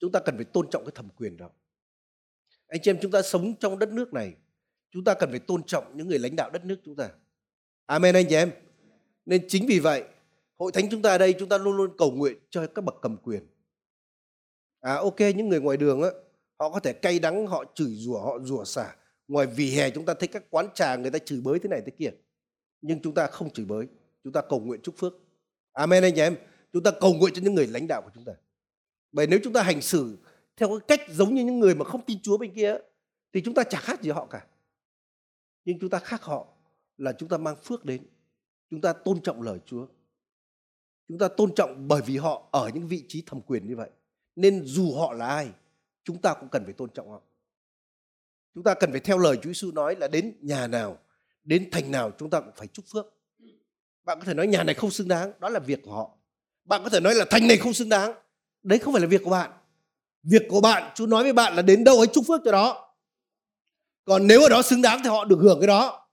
chúng ta cần phải tôn trọng cái thẩm quyền đó anh chị em chúng ta sống trong đất nước này chúng ta cần phải tôn trọng những người lãnh đạo đất nước chúng ta amen anh chị em nên chính vì vậy hội thánh chúng ta ở đây chúng ta luôn luôn cầu nguyện cho các bậc cầm quyền à ok những người ngoài đường á họ có thể cay đắng họ chửi rủa họ rủa xả ngoài vì hè chúng ta thấy các quán trà người ta chửi bới thế này thế kia nhưng chúng ta không chửi bới chúng ta cầu nguyện chúc phước amen anh chị em. Chúng ta cầu nguyện cho những người lãnh đạo của chúng ta. Bởi nếu chúng ta hành xử theo cái cách giống như những người mà không tin Chúa bên kia thì chúng ta chả khác gì họ cả. Nhưng chúng ta khác họ là chúng ta mang phước đến. Chúng ta tôn trọng lời Chúa. Chúng ta tôn trọng bởi vì họ ở những vị trí thẩm quyền như vậy. Nên dù họ là ai, chúng ta cũng cần phải tôn trọng họ. Chúng ta cần phải theo lời Chúa Giêsu nói là đến nhà nào, đến thành nào chúng ta cũng phải chúc phước bạn có thể nói nhà này không xứng đáng đó là việc của họ. Bạn có thể nói là thành này không xứng đáng. Đấy không phải là việc của bạn. Việc của bạn Chúa nói với bạn là đến đâu hãy chúc phước cho đó. Còn nếu ở đó xứng đáng thì họ được hưởng cái đó.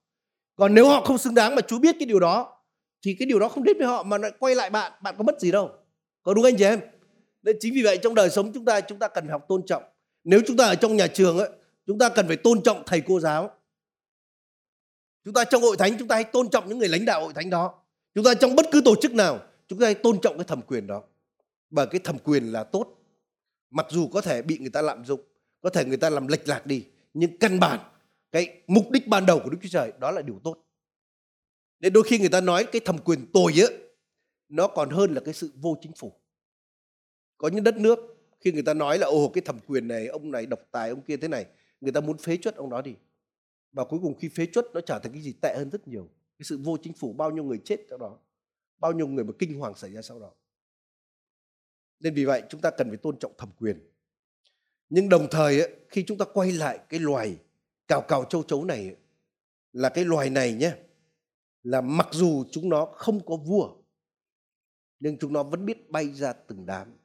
Còn nếu họ không xứng đáng mà Chúa biết cái điều đó thì cái điều đó không đến với họ mà lại quay lại bạn bạn có mất gì đâu. Có đúng anh chị em? Nên chính vì vậy trong đời sống chúng ta chúng ta cần phải học tôn trọng. Nếu chúng ta ở trong nhà trường ấy, chúng ta cần phải tôn trọng thầy cô giáo. Chúng ta trong hội thánh chúng ta hãy tôn trọng những người lãnh đạo hội thánh đó chúng ta trong bất cứ tổ chức nào, chúng ta hãy tôn trọng cái thẩm quyền đó. Bởi cái thẩm quyền là tốt. Mặc dù có thể bị người ta lạm dụng, có thể người ta làm lệch lạc đi, nhưng căn bản cái mục đích ban đầu của đức chúa trời đó là điều tốt. Nên đôi khi người ta nói cái thẩm quyền tồi á, nó còn hơn là cái sự vô chính phủ. Có những đất nước, khi người ta nói là, ồ, cái thẩm quyền này, ông này độc tài, ông kia thế này người ta muốn phế chuất ông đó đi. Và cuối cùng khi phế chuất, nó trở thành cái gì tệ hơn rất nhiều cái sự vô chính phủ bao nhiêu người chết sau đó bao nhiêu người mà kinh hoàng xảy ra sau đó. Nên vì vậy chúng ta cần phải tôn trọng thẩm quyền. Nhưng đồng thời ấy, khi chúng ta quay lại cái loài cào cào châu chấu này là cái loài này nhé là mặc dù chúng nó không có vua nhưng chúng nó vẫn biết bay ra từng đám.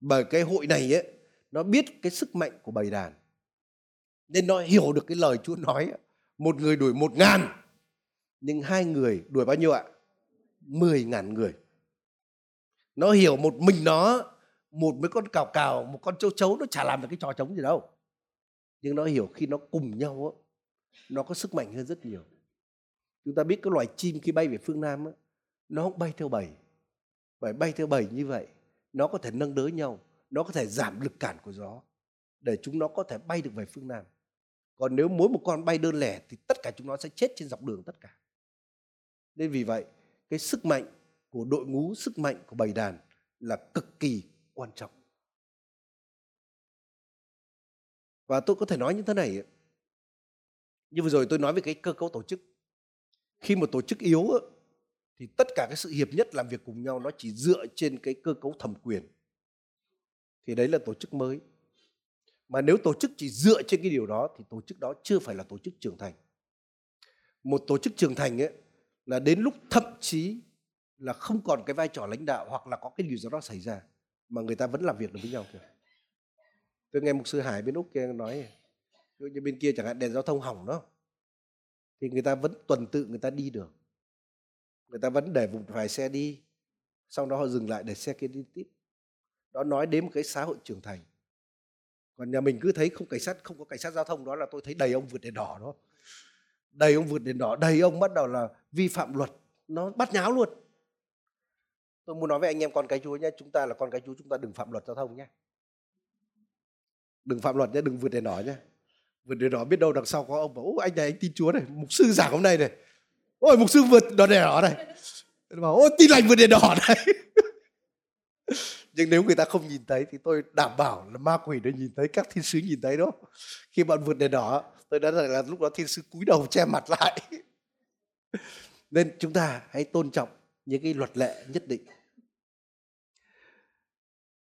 Bởi cái hội này ấy nó biết cái sức mạnh của bầy đàn. Nên nó hiểu được cái lời Chúa nói một người đuổi một ngàn nhưng hai người đuổi bao nhiêu ạ? mười ngàn người. Nó hiểu một mình nó, một mấy con cào cào, một con châu chấu nó chả làm được cái trò trống gì đâu. Nhưng nó hiểu khi nó cùng nhau á, nó có sức mạnh hơn rất nhiều. Chúng ta biết cái loài chim khi bay về phương nam á, nó không bay theo bầy. Phải bay theo bầy như vậy, nó có thể nâng đỡ nhau, nó có thể giảm lực cản của gió, để chúng nó có thể bay được về phương nam. Còn nếu mỗi một con bay đơn lẻ thì tất cả chúng nó sẽ chết trên dọc đường tất cả nên vì vậy, cái sức mạnh của đội ngũ, sức mạnh của bầy đàn là cực kỳ quan trọng. Và tôi có thể nói như thế này như vừa rồi tôi nói về cái cơ cấu tổ chức. Khi một tổ chức yếu thì tất cả cái sự hiệp nhất làm việc cùng nhau nó chỉ dựa trên cái cơ cấu thẩm quyền. Thì đấy là tổ chức mới. Mà nếu tổ chức chỉ dựa trên cái điều đó, thì tổ chức đó chưa phải là tổ chức trưởng thành. Một tổ chức trưởng thành ấy là đến lúc thậm chí là không còn cái vai trò lãnh đạo hoặc là có cái điều gì đó xảy ra, mà người ta vẫn làm việc được với nhau kìa. Tôi nghe mục sư hải bên úc kia nói như bên kia chẳng hạn, đèn giao thông hỏng đó, thì người ta vẫn tuần tự người ta đi được. Người ta vẫn để một vài xe đi, sau đó họ dừng lại để xe kia đi tiếp. Đó nói đến một cái xã hội trưởng thành. Còn nhà mình cứ thấy không cảnh sát, không có cảnh sát giao thông, đó là tôi thấy đầy ông vượt đèn đỏ đó đầy ông vượt đèn đỏ đầy ông bắt đầu là vi phạm luật. Nó bắt nháo luôn. Tôi muốn nói với anh em con cái chúa nhé, chúng ta là con cái chúa, chúng ta đừng phạm luật giao thông nhé. Đừng phạm luật nhé, đừng vượt đèn đỏ nhé. Vượt đèn đỏ biết đâu đằng sau có ông bảo anh này anh tin chúa này, mục sư giảng hôm nay này. Ôi, mục sư vượt đèn đỏ này. Bảo, ôi, tin lành vượt đèn đỏ <laughs> này. Nhưng nếu người ta không nhìn thấy thì tôi đảm bảo là ma quỷ nó nhìn thấy, các thiên sứ nhìn thấy đó. Khi bạn vượt đèn đỏ tôi đã là lúc đó thiên sư cúi đầu che mặt lại. <laughs> Nên chúng ta hãy tôn trọng những cái luật lệ nhất định.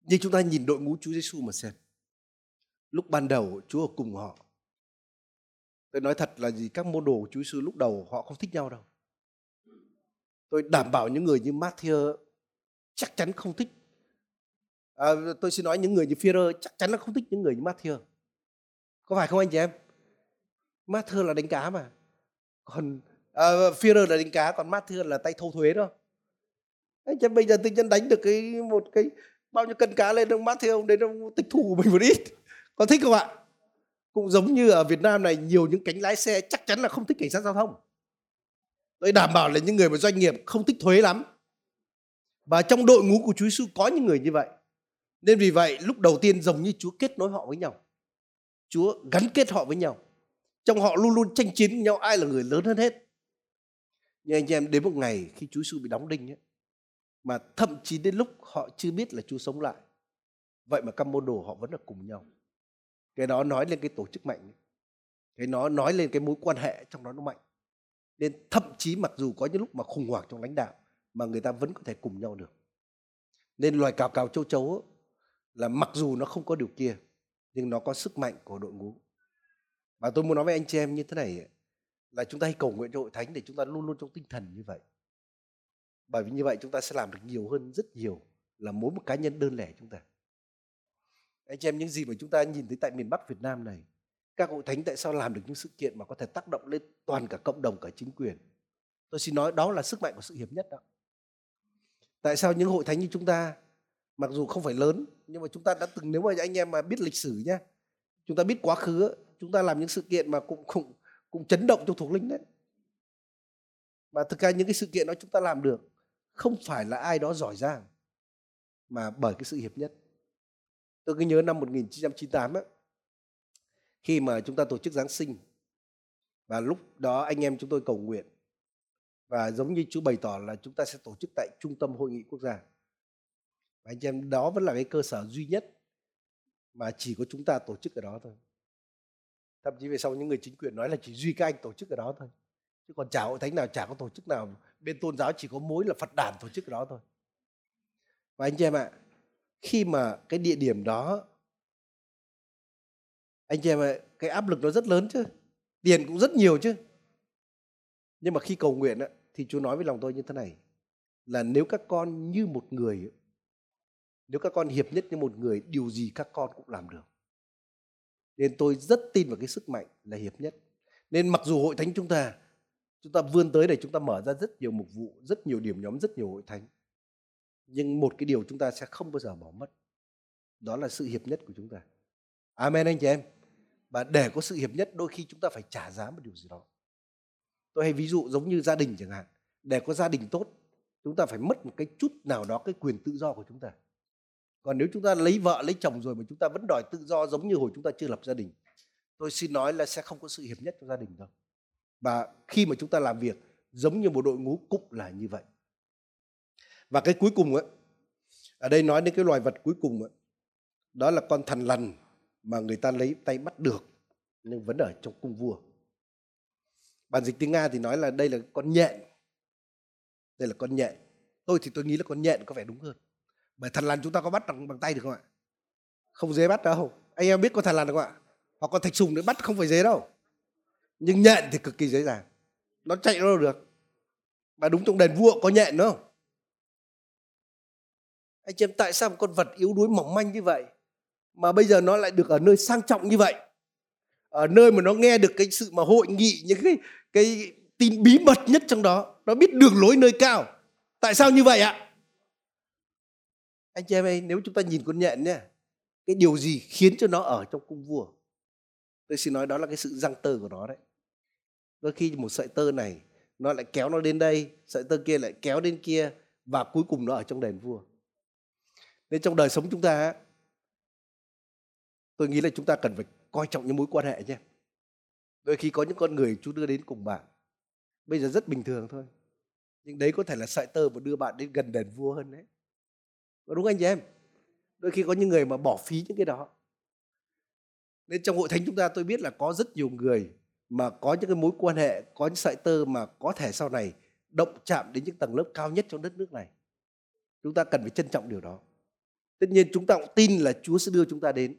Nhưng chúng ta nhìn đội ngũ Chúa Giêsu mà xem. Lúc ban đầu Chúa ở cùng họ. Tôi nói thật là gì các môn đồ của Chúa Giêsu lúc đầu họ không thích nhau đâu. Tôi đảm bảo những người như Matthew chắc chắn không thích. À, tôi xin nói những người như Führer chắc chắn là không thích những người như Matthew. Có phải không anh chị em? Matthew là đánh cá mà. Còn à, Führer là đánh cá còn Matthew là tay thâu thuế đó. Anh chứ bây giờ tự nhiên đánh được cái một cái bao nhiêu cân cá lên ông Matthew ông đến ông tịch thu của mình một ít. Có thích không ạ? Cũng giống như ở Việt Nam này nhiều những cánh lái xe chắc chắn là không thích cảnh sát giao thông. Tôi đảm bảo là những người mà doanh nghiệp không thích thuế lắm. Và trong đội ngũ của Chúa Giêsu có những người như vậy. Nên vì vậy lúc đầu tiên giống như Chúa kết nối họ với nhau. Chúa gắn kết họ với nhau. Trong họ luôn luôn tranh chiến với nhau ai là người lớn hơn hết. Nhưng anh em đến một ngày khi Chúa Giêsu bị đóng đinh ấy, mà thậm chí đến lúc họ chưa biết là Chúa sống lại. Vậy mà các môn đồ họ vẫn là cùng nhau. Cái đó nói lên cái tổ chức mạnh. Cái nó nói lên cái mối quan hệ trong đó nó mạnh. Nên thậm chí mặc dù có những lúc mà khủng hoảng trong lãnh đạo mà người ta vẫn có thể cùng nhau được. Nên loài cào cào châu chấu là mặc dù nó không có điều kia nhưng nó có sức mạnh của đội ngũ và tôi muốn nói với anh chị em như thế này là chúng ta hãy cầu nguyện cho hội thánh để chúng ta luôn luôn trong tinh thần như vậy. Bởi vì như vậy chúng ta sẽ làm được nhiều hơn rất nhiều là mỗi một cá nhân đơn lẻ chúng ta. Anh chị em, những gì mà chúng ta nhìn thấy tại miền Bắc Việt Nam này, các hội thánh tại sao làm được những sự kiện mà có thể tác động lên toàn cả cộng đồng, cả chính quyền? Tôi xin nói đó là sức mạnh của sự hiệp nhất đó. Tại sao những hội thánh như chúng ta, mặc dù không phải lớn, nhưng mà chúng ta đã từng, nếu mà anh em mà biết lịch sử nhé chúng ta biết quá khứ chúng ta làm những sự kiện mà cũng cũng cũng chấn động cho thuộc linh đấy. Mà thực ra những cái sự kiện đó chúng ta làm được, không phải là ai đó giỏi giang, mà bởi cái sự hiệp nhất. Tôi cứ nhớ năm 1998 á, khi mà chúng ta tổ chức Giáng sinh, và lúc đó anh em chúng tôi cầu nguyện, và giống như chú bày tỏ là chúng ta sẽ tổ chức tại trung tâm hội nghị quốc gia. Và anh em đó vẫn là cái cơ sở duy nhất mà chỉ có chúng ta tổ chức ở đó thôi thậm chí về sau những người chính quyền nói là chỉ duy các anh tổ chức ở đó thôi. Chứ còn chả hội thánh nào chả có tổ chức nào bên tôn giáo chỉ có mối là phật đản tổ chức đó thôi. Và anh chị em ạ khi mà cái địa điểm đó anh chị em ạ cái áp lực nó rất lớn chứ tiền cũng rất nhiều chứ. Nhưng mà khi cầu nguyện á, thì Chúa nói với lòng tôi như thế này là nếu các con như một người nếu các con hiệp nhất như một người điều gì các con cũng làm được nên tôi rất tin vào cái sức mạnh là hiệp nhất. Nên mặc dù hội thánh chúng ta chúng ta vươn tới để chúng ta mở ra rất nhiều mục vụ, rất nhiều điểm nhóm, rất nhiều hội thánh. Nhưng một cái điều chúng ta sẽ không bao giờ bỏ mất, đó là sự hiệp nhất của chúng ta. Amen anh chị em. Và để có sự hiệp nhất, đôi khi chúng ta phải trả giá một điều gì đó. Tôi hay ví dụ giống như gia đình chẳng hạn, để có gia đình tốt, chúng ta phải mất một cái chút nào đó cái quyền tự do của chúng ta còn nếu chúng ta lấy vợ lấy chồng rồi mà chúng ta vẫn đòi tự do giống như hồi chúng ta chưa lập gia đình tôi xin nói là sẽ không có sự hiệp nhất trong gia đình đâu. Và khi mà chúng ta làm việc giống như một đội ngũ cụm là như vậy. Và cái cuối cùng ấy ở đây nói đến cái loài vật cuối cùng ấy, đó là con thằn lằn mà người ta lấy tay bắt được nhưng vẫn ở trong cung vua. Bản dịch tiếng nga thì nói là đây là con nhện. Đây là con nhện. Tôi thì tôi nghĩ là con nhện có vẻ đúng hơn bởi thần lằn chúng ta có bắt bằng, bằng tay được không ạ? Không dễ bắt đâu. Anh em biết con thần lằn được không ạ? Hoặc con thạch sùng để bắt không phải dễ đâu. Nhưng nhện thì cực kỳ dễ dàng. Nó chạy đâu được. Mà đúng trong đền vua có nhện nữa không anh chị em tại sao một con vật yếu đuối mỏng manh như vậy mà bây giờ nó lại được ở nơi sang trọng như vậy? Ở nơi mà nó nghe được cái sự mà hội nghị những cái cái tin bí mật nhất trong đó nó biết đường lối nơi cao. Tại sao như vậy ạ? Anh chị em ơi, nếu chúng ta nhìn con nhện nhé cái điều gì khiến cho nó ở trong cung vua? Tôi xin nói đó là cái sự răng tơ của nó đấy. Đôi khi một sợi tơ này, nó lại kéo nó đến đây, sợi tơ kia lại kéo đến kia, và cuối cùng nó ở trong đền vua. Nên trong đời sống chúng ta tôi nghĩ là chúng ta cần phải coi trọng những mối quan hệ nhé. Đôi khi có những con người chú đưa đến cùng bạn, bây giờ rất bình thường thôi. Nhưng đấy có thể là sợi tơ mà đưa bạn đến gần đền vua hơn đấy đúng anh chị em? Đôi khi có những người mà bỏ phí những cái đó. Nên trong hội thánh chúng ta tôi biết là có rất nhiều người mà có những cái mối quan hệ, có những sợi tơ mà có thể sau này động chạm đến những tầng lớp cao nhất trong đất nước này. Chúng ta cần phải trân trọng điều đó. Tất nhiên chúng ta cũng tin là chúa sẽ đưa chúng ta đến.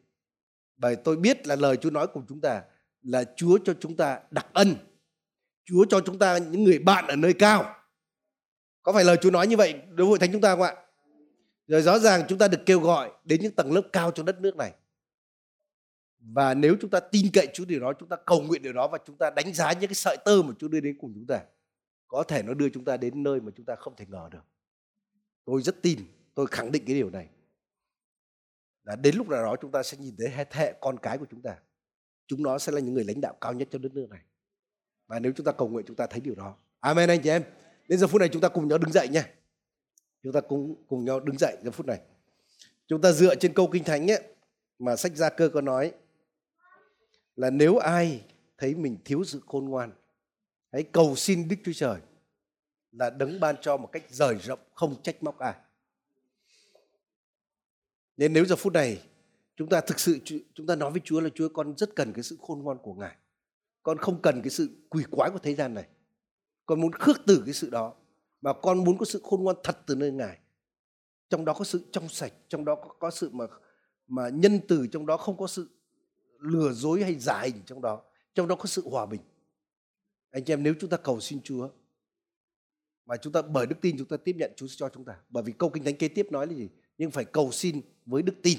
Bởi tôi biết là lời chúa nói cùng chúng ta là chúa cho chúng ta đặc ân. Chúa cho chúng ta những người bạn ở nơi cao. Có phải lời chúa nói như vậy đối với hội thánh chúng ta không ạ? Rồi rõ ràng chúng ta được kêu gọi đến những tầng lớp cao trong đất nước này và nếu chúng ta tin cậy Chúa điều đó chúng ta cầu nguyện điều đó và chúng ta đánh giá những cái sợi tơ mà Chúa đưa đến cùng chúng ta có thể nó đưa chúng ta đến nơi mà chúng ta không thể ngờ được tôi rất tin tôi khẳng định cái điều này là đến lúc nào đó chúng ta sẽ nhìn thấy thế hệ con cái của chúng ta chúng nó sẽ là những người lãnh đạo cao nhất trong đất nước này và nếu chúng ta cầu nguyện chúng ta thấy điều đó amen anh chị em đến giờ phút này chúng ta cùng nhau đứng dậy nha chúng ta cùng cùng nhau đứng dậy giờ phút này chúng ta dựa trên câu kinh thánh ấy, mà sách gia cơ có nói là nếu ai thấy mình thiếu sự khôn ngoan hãy cầu xin Đức Chúa Trời là đấng ban cho một cách rời rộng không trách móc ai. Nên nếu giờ phút này chúng ta thực sự chúng ta nói với Chúa là Chúa con rất cần cái sự khôn ngoan của Ngài. Con không cần cái sự quỷ quái của thế gian này. Con muốn khước từ cái sự đó mà con muốn có sự khôn ngoan thật từ nơi Ngài. Trong đó có sự trong sạch, trong đó có, có sự mà mà nhân từ trong đó không có sự lừa dối hay giả hình trong đó. Trong đó có sự hòa bình. Anh chị em nếu chúng ta cầu xin Chúa mà chúng ta bởi đức tin chúng ta tiếp nhận Chúa sẽ cho chúng ta. Bởi vì câu kinh thánh kế tiếp nói là gì? Nhưng phải cầu xin với đức tin.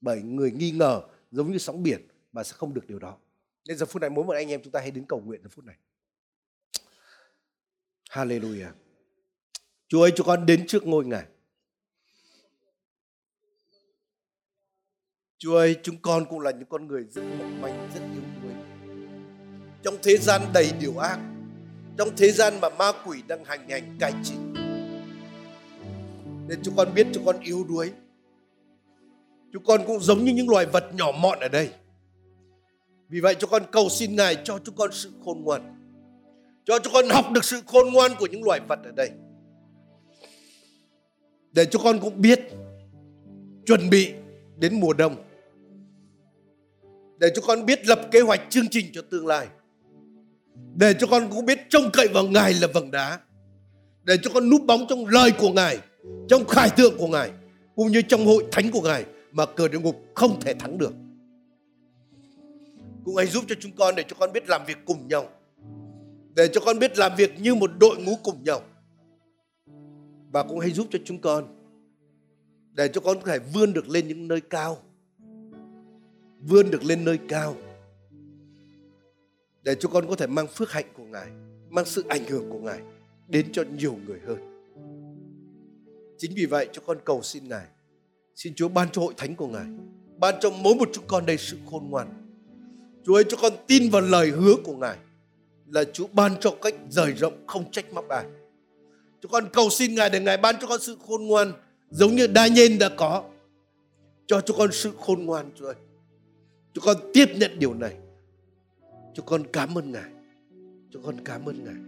Bởi người nghi ngờ giống như sóng biển mà sẽ không được điều đó. Nên giờ phút này mỗi một anh em chúng ta hãy đến cầu nguyện giờ phút này. Hallelujah. Chúa ơi chúng con đến trước ngôi ngài Chúa ơi, chúng con cũng là những con người rất mỏng manh, rất yếu đuối. Trong thế gian đầy điều ác, trong thế gian mà ma quỷ đang hành hành cai trị. Nên chúng con biết chúng con yếu đuối. Chúng con cũng giống như những loài vật nhỏ mọn ở đây. Vì vậy chúng con cầu xin Ngài cho chúng con sự khôn ngoan. Cho chúng con học được sự khôn ngoan của những loài vật ở đây. Để cho con cũng biết chuẩn bị đến mùa đông để cho con biết lập kế hoạch chương trình cho tương lai Để cho con cũng biết trông cậy vào Ngài là vầng đá. Để cho con núp bóng trong lời của Ngài, trong khải tượng của Ngài, cũng như trong hội thánh của Ngài mà cờ địa ngục không thể thắng được. Cũng hãy giúp cho chúng con để cho con biết làm việc cùng nhau. Để cho con biết làm việc như một đội ngũ cùng nhau. Và cũng hãy giúp cho chúng con để cho con có thể vươn được lên những nơi cao. Vươn được lên nơi cao để cho con có thể mang phước hạnh của Ngài, mang sự ảnh hưởng của Ngài đến cho nhiều người hơn. Chính vì vậy cho con cầu xin Ngài, xin Chúa ban cho hội thánh của Ngài, ban cho mỗi một chúng con đây sự khôn ngoan. Chúa ơi cho con tin vào lời hứa của Ngài là Chúa ban cho cách rời rộng không trách móc ai. Chúng con cầu xin Ngài để Ngài ban cho con sự khôn ngoan giống như đa nhiên đã có. Cho chúng con sự khôn ngoan, Chúa ơi. Chúng con tiếp nhận điều này Chúng con cảm ơn Ngài. Chúng con cảm ơn Ngài.